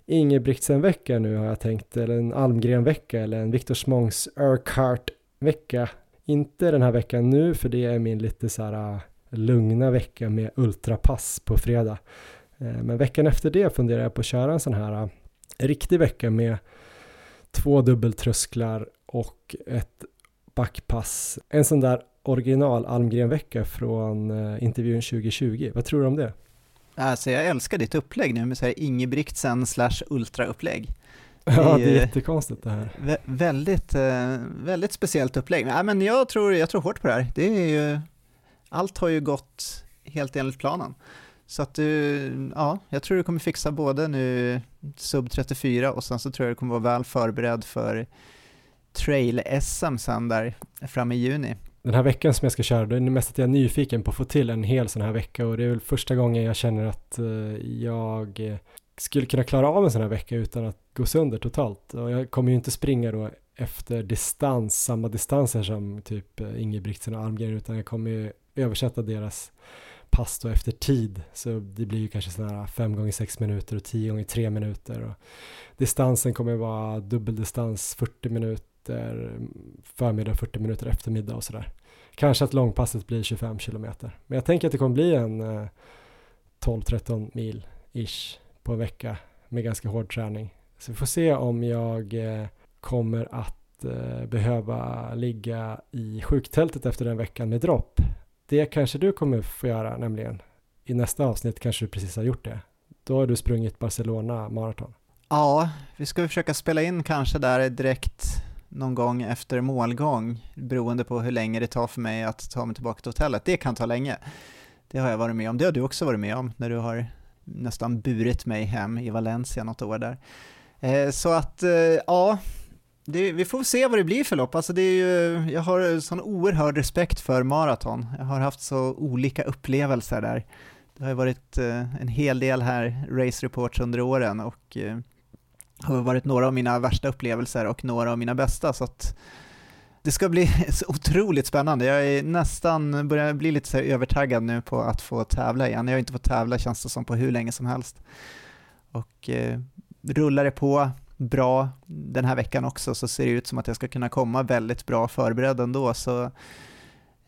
Ingebrigtsen-vecka nu har jag tänkt, eller en Almgren-vecka eller en Viktor Smångs Urquhart-vecka. Inte den här veckan nu för det är min lite så här lugna vecka med ultrapass på fredag. Eh, men veckan efter det funderar jag på att köra en sån här eh, riktig vecka med två dubbeltrösklar och ett backpass. En sån där original Almgren-vecka från eh, intervjun 2020. Vad tror du om det? Alltså jag älskar ditt upplägg nu med så här Ingebrigtsen slash ultraupplägg. Ja, det är jättekonstigt det här. Vä väldigt, väldigt speciellt upplägg. Nej, men jag tror, jag tror hårt på det här. Det är ju allt har ju gått helt enligt planen. Så att du, ja, jag tror du kommer fixa både nu sub 34 och sen så tror jag du kommer vara väl förberedd för trail-SM sen där fram i juni. Den här veckan som jag ska köra, det är mest att jag är nyfiken på att få till en hel sån här vecka och det är väl första gången jag känner att eh, jag skulle kunna klara av en sån här vecka utan att gå sönder totalt. Och jag kommer ju inte springa då efter distans, samma distanser som typ eh, Ingebrigtsen och Almgren utan jag kommer ju översätta deras pass då efter tid. Så det blir ju kanske sådana här 5 gånger 6 minuter och 10 gånger 3 minuter. Och distansen kommer vara dubbeldistans 40 minuter förmiddag 40 minuter eftermiddag och sådär. Kanske att långpasset blir 25 kilometer. Men jag tänker att det kommer bli en eh, 12-13 mil ish på en vecka med ganska hård träning. Så vi får se om jag eh, kommer att eh, behöva ligga i sjuktältet efter den veckan med dropp det kanske du kommer få göra nämligen. I nästa avsnitt kanske du precis har gjort det. Då har du sprungit Barcelona maraton. Ja, vi ska försöka spela in kanske där direkt någon gång efter målgång, beroende på hur länge det tar för mig att ta mig tillbaka till hotellet. Det kan ta länge. Det har jag varit med om. Det har du också varit med om när du har nästan burit mig hem i Valencia något år där. Eh, så att, eh, ja, det, vi får se vad det blir för lopp. Alltså det är ju, jag har sån oerhörd respekt för maraton. Jag har haft så olika upplevelser där. Det har ju varit eh, en hel del här race reports under åren och eh, har varit några av mina värsta upplevelser och några av mina bästa. Så att, Det ska bli så otroligt spännande. Jag är nästan, börjar bli lite så övertaggad nu på att få tävla igen. Jag har inte fått tävla känns det som på hur länge som helst. Och eh, rullar det på bra den här veckan också så ser det ut som att jag ska kunna komma väldigt bra förberedd ändå. Så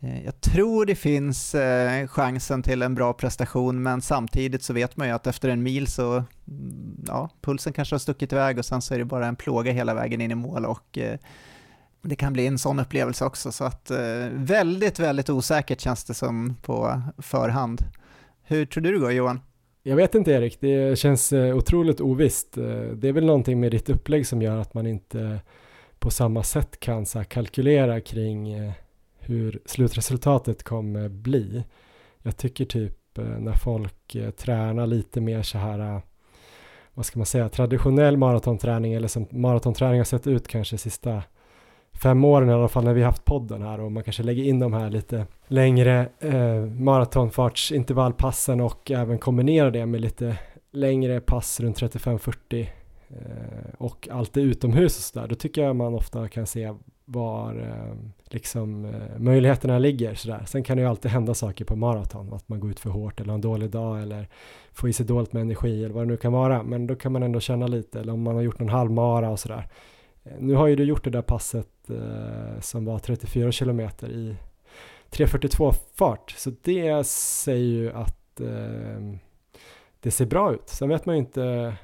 eh, jag tror det finns eh, chansen till en bra prestation men samtidigt så vet man ju att efter en mil så, mm, ja, pulsen kanske har stuckit iväg och sen så är det bara en plåga hela vägen in i mål och eh, det kan bli en sån upplevelse också så att eh, väldigt, väldigt osäkert känns det som på förhand. Hur tror du det går Johan? Jag vet inte Erik, det känns eh, otroligt ovisst. Eh, det är väl någonting med ditt upplägg som gör att man inte på samma sätt kan så kalkylera kring eh, hur slutresultatet kommer bli. Jag tycker typ när folk tränar lite mer så här, vad ska man säga, traditionell maratonträning eller som maratonträning har sett ut kanske sista fem åren i alla fall när vi haft podden här och man kanske lägger in de här lite längre eh, maratonfartsintervallpassen och även kombinerar det med lite längre pass runt 35-40 eh, och allt utomhus och sådär. Då tycker jag man ofta kan se var eh, liksom eh, möjligheterna ligger sådär. Sen kan det ju alltid hända saker på maraton, att man går ut för hårt eller har en dålig dag eller får i sig dåligt med energi eller vad det nu kan vara. Men då kan man ändå känna lite, eller om man har gjort någon halvmara och sådär. Eh, nu har ju du gjort det där passet som var 34 kilometer i 3.42 fart, så det säger ju att eh, det ser bra ut. Sen vet man ju inte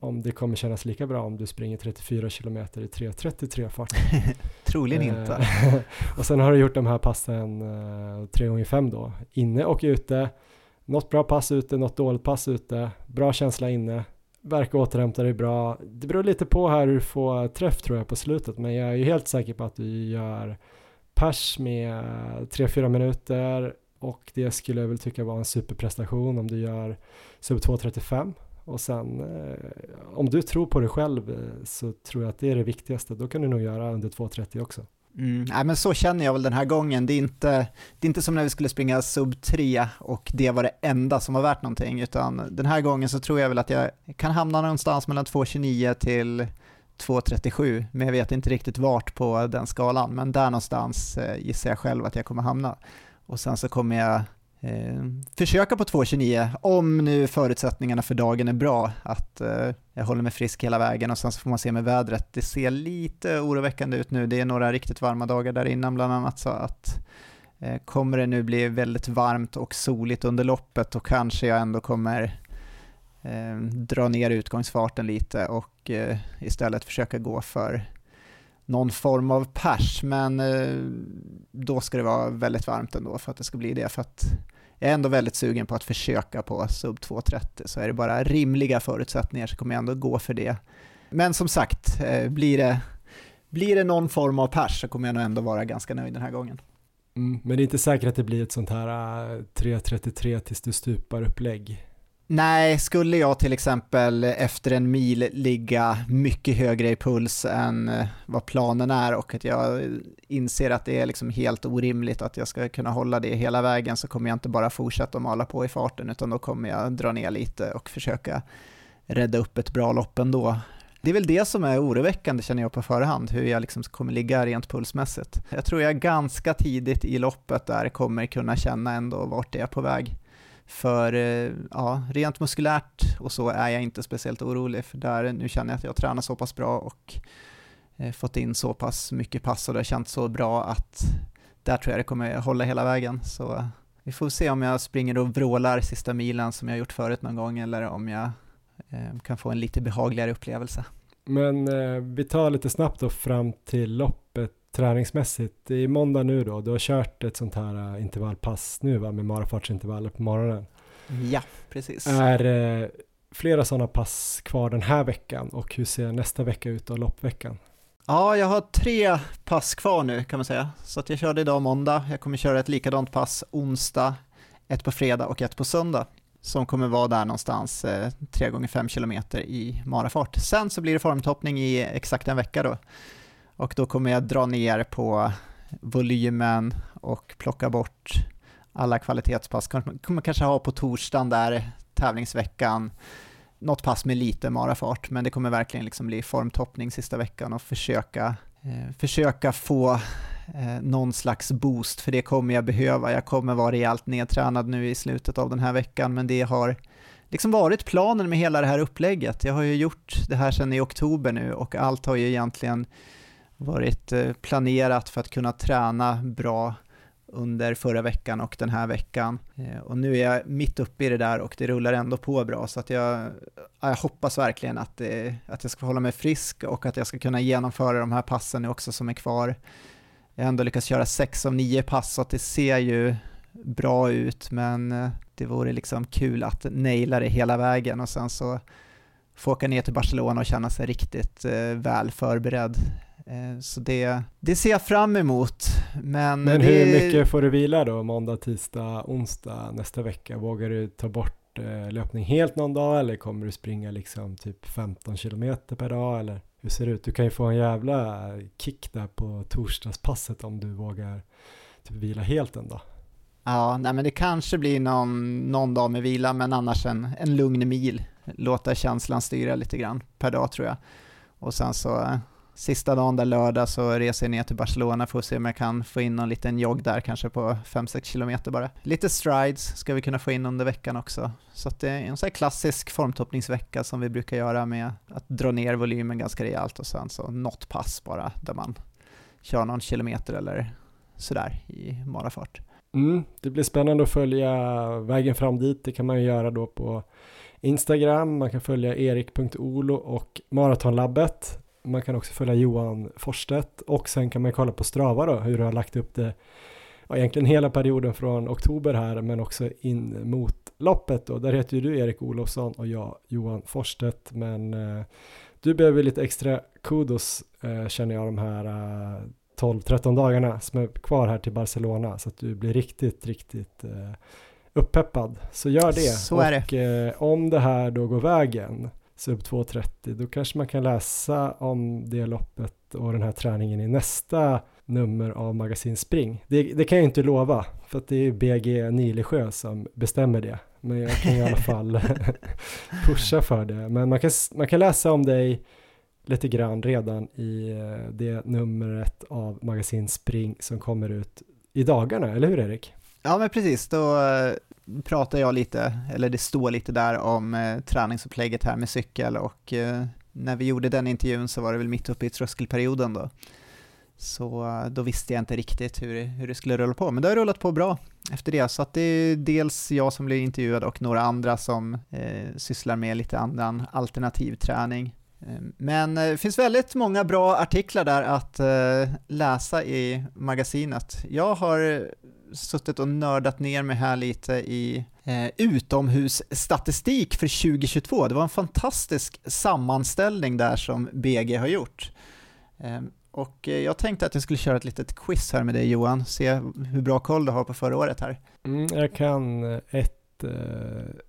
om det kommer kännas lika bra om du springer 34 kilometer i 3.33 fart. Troligen inte. Eh, och sen har du gjort de här passen uh, 3 gånger 5 då, inne och ute. Något bra pass ute, något dåligt pass ute, bra känsla inne, verkar återhämta dig bra. Det beror lite på här hur du får träff tror jag på slutet, men jag är ju helt säker på att du gör pers med 3-4 minuter och det skulle jag väl tycka var en superprestation om du gör sub 2.35 och sen eh, om du tror på dig själv eh, så tror jag att det är det viktigaste. Då kan du nog göra under 2.30 också. Mm, nej, men så känner jag väl den här gången. Det är, inte, det är inte som när vi skulle springa sub 3 och det var det enda som var värt någonting, utan den här gången så tror jag väl att jag kan hamna någonstans mellan 2.29 till 2.37, men jag vet inte riktigt vart på den skalan, men där någonstans eh, gissar jag själv att jag kommer hamna. Och sen så kommer jag eh, försöka på 2.29 om nu förutsättningarna för dagen är bra, att eh, jag håller mig frisk hela vägen och sen så får man se med vädret. Det ser lite oroväckande ut nu, det är några riktigt varma dagar där innan bland annat så att eh, kommer det nu bli väldigt varmt och soligt under loppet och kanske jag ändå kommer eh, dra ner utgångsfarten lite och eh, istället försöka gå för någon form av pers, men eh, då ska det vara väldigt varmt ändå för att det ska bli det. För att jag är ändå väldigt sugen på att försöka på sub 2.30, så är det bara rimliga förutsättningar så kommer jag ändå gå för det. Men som sagt, eh, blir det, blir det någon form av pers så kommer jag nog ändå vara ganska nöjd den här gången. Mm, men det är inte säkert att det blir ett sånt här eh, 3.33 tills du stupar upplägg. Nej, skulle jag till exempel efter en mil ligga mycket högre i puls än eh, vad planen är och att jag inser att det är liksom helt orimligt att jag ska kunna hålla det hela vägen så kommer jag inte bara fortsätta att mala på i farten utan då kommer jag dra ner lite och försöka rädda upp ett bra lopp ändå. Det är väl det som är oroväckande känner jag på förhand, hur jag liksom kommer ligga rent pulsmässigt. Jag tror jag ganska tidigt i loppet där kommer kunna känna ändå vart det är på väg. För eh, ja, rent muskulärt och så är jag inte speciellt orolig för där nu känner jag att jag tränar så pass bra och eh, fått in så pass mycket pass och det har känts så bra att där tror jag det kommer hålla hela vägen. Så eh, vi får se om jag springer och vrålar sista milen som jag gjort förut någon gång eller om jag eh, kan få en lite behagligare upplevelse. Men eh, vi tar lite snabbt då fram till loppet träningsmässigt. I måndag nu då, du har kört ett sånt här uh, intervallpass nu va, med marafartsintervaller på morgonen. Ja, precis. Är uh, flera sådana pass kvar den här veckan och hur ser nästa vecka ut och loppveckan? Ja, jag har tre pass kvar nu kan man säga. Så att jag körde idag måndag, jag kommer köra ett likadant pass onsdag, ett på fredag och ett på söndag som kommer vara där någonstans eh, 3 gånger 5 km i marafart. Sen så blir det formtoppning i exakt en vecka då. Och då kommer jag dra ner på volymen och plocka bort alla kvalitetspass. Kommer kanske ha på torsdagen där, tävlingsveckan, något pass med lite marafart, men det kommer verkligen liksom bli formtoppning sista veckan och försöka, eh, försöka få eh, någon slags boost, för det kommer jag behöva. Jag kommer vara rejält nedtränad nu i slutet av den här veckan, men det har liksom varit planen med hela det här upplägget. Jag har ju gjort det här sedan i oktober nu och allt har ju egentligen varit eh, planerat för att kunna träna bra under förra veckan och den här veckan. Eh, och nu är jag mitt uppe i det där och det rullar ändå på bra så att jag, jag hoppas verkligen att, det, att jag ska hålla mig frisk och att jag ska kunna genomföra de här passen nu också som är kvar. Jag har ändå lyckats köra sex av nio pass så att det ser ju bra ut men det vore liksom kul att naila det hela vägen och sen så få åka ner till Barcelona och känna sig riktigt väl förberedd. Eh, så det, det ser jag fram emot. Men, Men det, hur mycket får du vila då måndag, tisdag, onsdag nästa vecka? Vågar du ta bort eh, löpning helt någon dag eller kommer du springa liksom typ 15 kilometer per dag eller hur ser det ut? Du kan ju få en jävla kick där på torsdagspasset om du vågar typ vila helt en dag. Ja, nej men det kanske blir någon, någon dag med vila, men annars en, en lugn mil. Låta känslan styra lite grann per dag tror jag. Och sen så eh, sista dagen där lördag så reser jag ner till Barcelona för att se om jag kan få in någon liten jogg där, kanske på 5-6 kilometer bara. Lite strides ska vi kunna få in under veckan också. Så att det är en sån här klassisk formtoppningsvecka som vi brukar göra med att dra ner volymen ganska rejält och sen så något pass bara där man kör någon kilometer eller sådär i marafart. Mm, det blir spännande att följa vägen fram dit. Det kan man ju göra då på Instagram. Man kan följa erik.olo och Maratonlabbet. Man kan också följa Johan Forstedt och sen kan man kolla på Strava då hur du har lagt upp det. Ja, egentligen hela perioden från oktober här men också in mot loppet då. Där heter ju du Erik Olofsson och jag Johan Forstedt men eh, du behöver lite extra kudos eh, känner jag de här eh, 12-13 dagarna som är kvar här till Barcelona så att du blir riktigt, riktigt eh, uppeppad. Så gör det. Så är och eh, om det här då går vägen, sub 2.30, då kanske man kan läsa om det loppet och den här träningen i nästa nummer av Magasin Spring. Det, det kan jag inte lova, för att det är BG Nilesjö som bestämmer det. Men jag kan i alla fall pusha för det. Men man kan, man kan läsa om dig lite grann redan i eh, det numret av Magasin Spring som kommer ut i dagarna, eller hur Erik? Ja men precis, då eh, pratar jag lite, eller det står lite där om eh, träningsupplägget här med cykel och eh, när vi gjorde den intervjun så var det väl mitt uppe i tröskelperioden då. Så eh, då visste jag inte riktigt hur, hur det skulle rulla på, men det har rullat på bra efter det. Så att det är dels jag som blir intervjuad och några andra som eh, sysslar med lite annan alternativ träning. Eh, men eh, det finns väldigt många bra artiklar där att läsa i magasinet. Jag har suttit och nördat ner mig här lite i eh, utomhusstatistik för 2022. Det var en fantastisk sammanställning där som BG har gjort. Eh, och jag tänkte att jag skulle köra ett litet quiz här med dig Johan, se hur bra koll du har på förra året här. Mm, jag kan ett eh,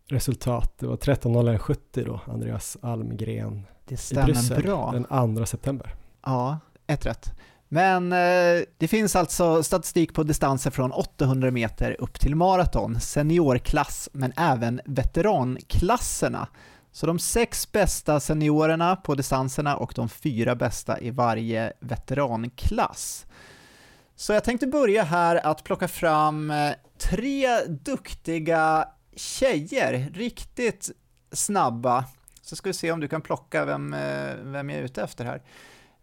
resultat, det var 13.01.70 då, Andreas Almgren det stämmer i Bryssel, bra. den 2 september. Ja, ett rätt. Men eh, det finns alltså statistik på distanser från 800 meter upp till maraton, seniorklass men även veteranklasserna. Så de sex bästa seniorerna på distanserna och de fyra bästa i varje veteranklass. Så jag tänkte börja här att plocka fram eh, tre duktiga tjejer, riktigt snabba. Så ska vi se om du kan plocka vem, eh, vem jag är ute efter här.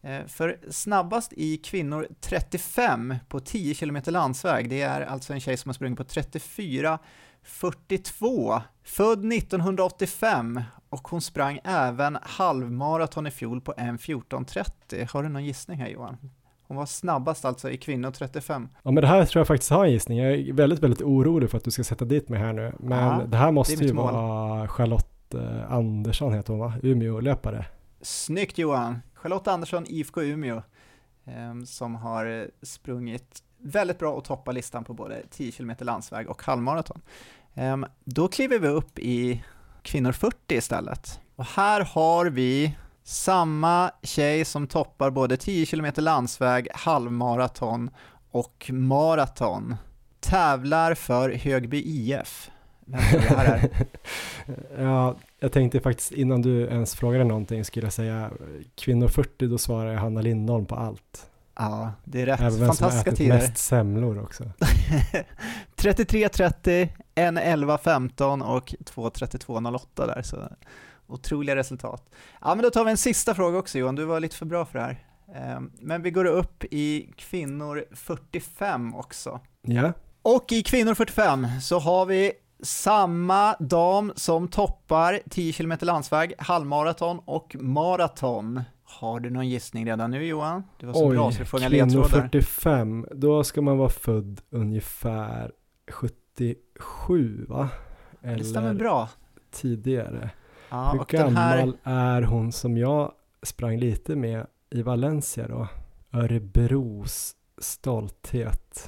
Eh, för snabbast i kvinnor 35 på 10 km landsväg, det är alltså en tjej som har sprungit på 34.42, född 1985 och hon sprang även halvmaraton i fjol på 1.14.30. Har du någon gissning här Johan? Hon var snabbast alltså i kvinnor 35. Ja men det här tror jag faktiskt har en gissning. Jag är väldigt, väldigt orolig för att du ska sätta dit mig här nu. Men ja, det här måste det ju vara Charlotte eh, Andersson heter hon va? Umeå-löpare. Snyggt Johan! Charlotte Andersson, IFK Umeå, ehm, som har eh, sprungit väldigt bra och toppar listan på både 10 km landsväg och halvmaraton. Ehm, då kliver vi upp i kvinnor 40 istället. Och här har vi samma tjej som toppar både 10 km landsväg, halvmaraton och maraton. Tävlar för Högby IF. Vem det här är? ja, jag tänkte faktiskt innan du ens frågade någonting skulle jag säga kvinnor 40, då svarar jag Hanna Lindholm på allt. Ja, det är rätt. Även Fantastiska tider. mest semlor också. 33.30, 1.11.15 och 2.32.08 där, så otroliga resultat. Ja, men då tar vi en sista fråga också Johan, du var lite för bra för det här. Ehm, Men vi går upp i kvinnor 45 också. Ja, Och i kvinnor 45 så har vi samma dam som toppar 10 km landsväg, halvmaraton och maraton. Har du någon gissning redan nu Johan? Du var så oj, bra så du får inga ledtrådar. 45, då ska man vara född ungefär 77 va? Det stämmer Eller bra. tidigare. Ja, Hur och den gammal här, är hon som jag sprang lite med i Valencia då? Örebros stolthet.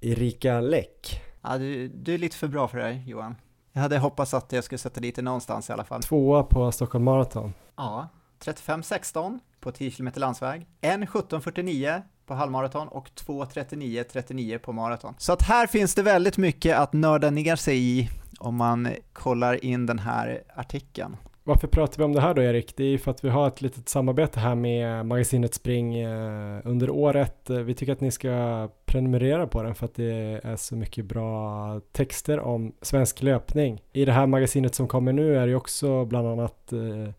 Erika Läck. Ja, du, du är lite för bra för det här Johan. Jag hade hoppats att jag skulle sätta dit det någonstans i alla fall. Tvåa på Stockholm Marathon. Ja, 35.16 på 10 km landsväg, 1.17.49 på halvmaraton och 2.39.39 på maraton. Så att här finns det väldigt mycket att nörda ner sig i om man kollar in den här artikeln. Varför pratar vi om det här då Erik? Det är ju för att vi har ett litet samarbete här med magasinet Spring eh, under året. Eh, vi tycker att ni ska prenumerera på den för att det är så mycket bra texter om svensk löpning. I det här magasinet som kommer nu är det också bland annat eh,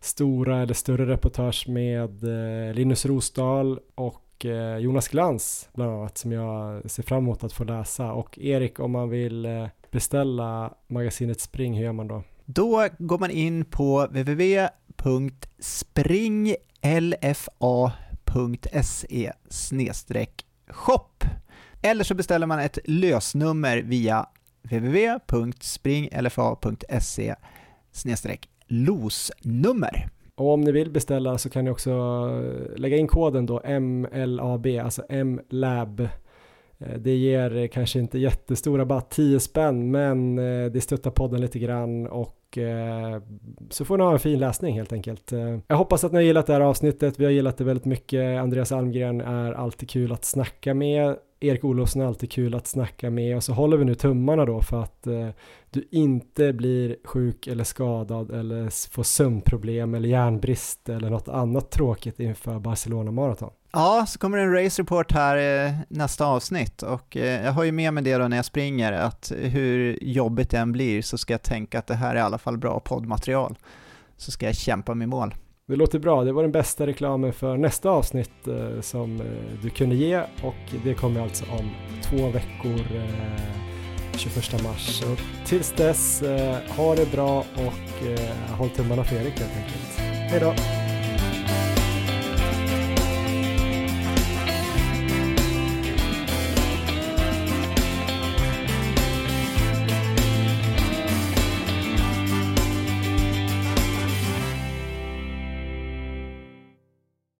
stora eller större reportage med Linus Rosdahl och Jonas Glans bland annat som jag ser fram emot att få läsa. Och Erik om man vill beställa magasinet Spring, hur gör man då? Då går man in på www.springlfa.se shop eller så beställer man ett lösnummer via www.springlfa.se losnummer. Och om ni vill beställa så kan ni också eh, lägga in koden då MLAB, alltså MLAB. Eh, det ger kanske inte jättestor rabatt, 10 spänn, men eh, det stöttar podden lite grann och eh, så får ni ha en fin läsning helt enkelt. Eh, Jag hoppas att ni har gillat det här avsnittet, vi har gillat det väldigt mycket. Andreas Almgren är alltid kul att snacka med. Erik Olofsson är alltid kul att snacka med och så håller vi nu tummarna då för att eh, du inte blir sjuk eller skadad eller får sömnproblem eller järnbrist eller något annat tråkigt inför Barcelona Marathon. Ja, så kommer det en race report här eh, nästa avsnitt och eh, jag har ju med mig det då när jag springer att hur jobbigt det än blir så ska jag tänka att det här är i alla fall bra poddmaterial. Så ska jag kämpa mig i mål. Det låter bra, det var den bästa reklamen för nästa avsnitt eh, som eh, du kunde ge och det kommer alltså om två veckor eh, 21 mars. Så tills dess, eh, ha det bra och håll tummarna för Erik helt enkelt. Hej då!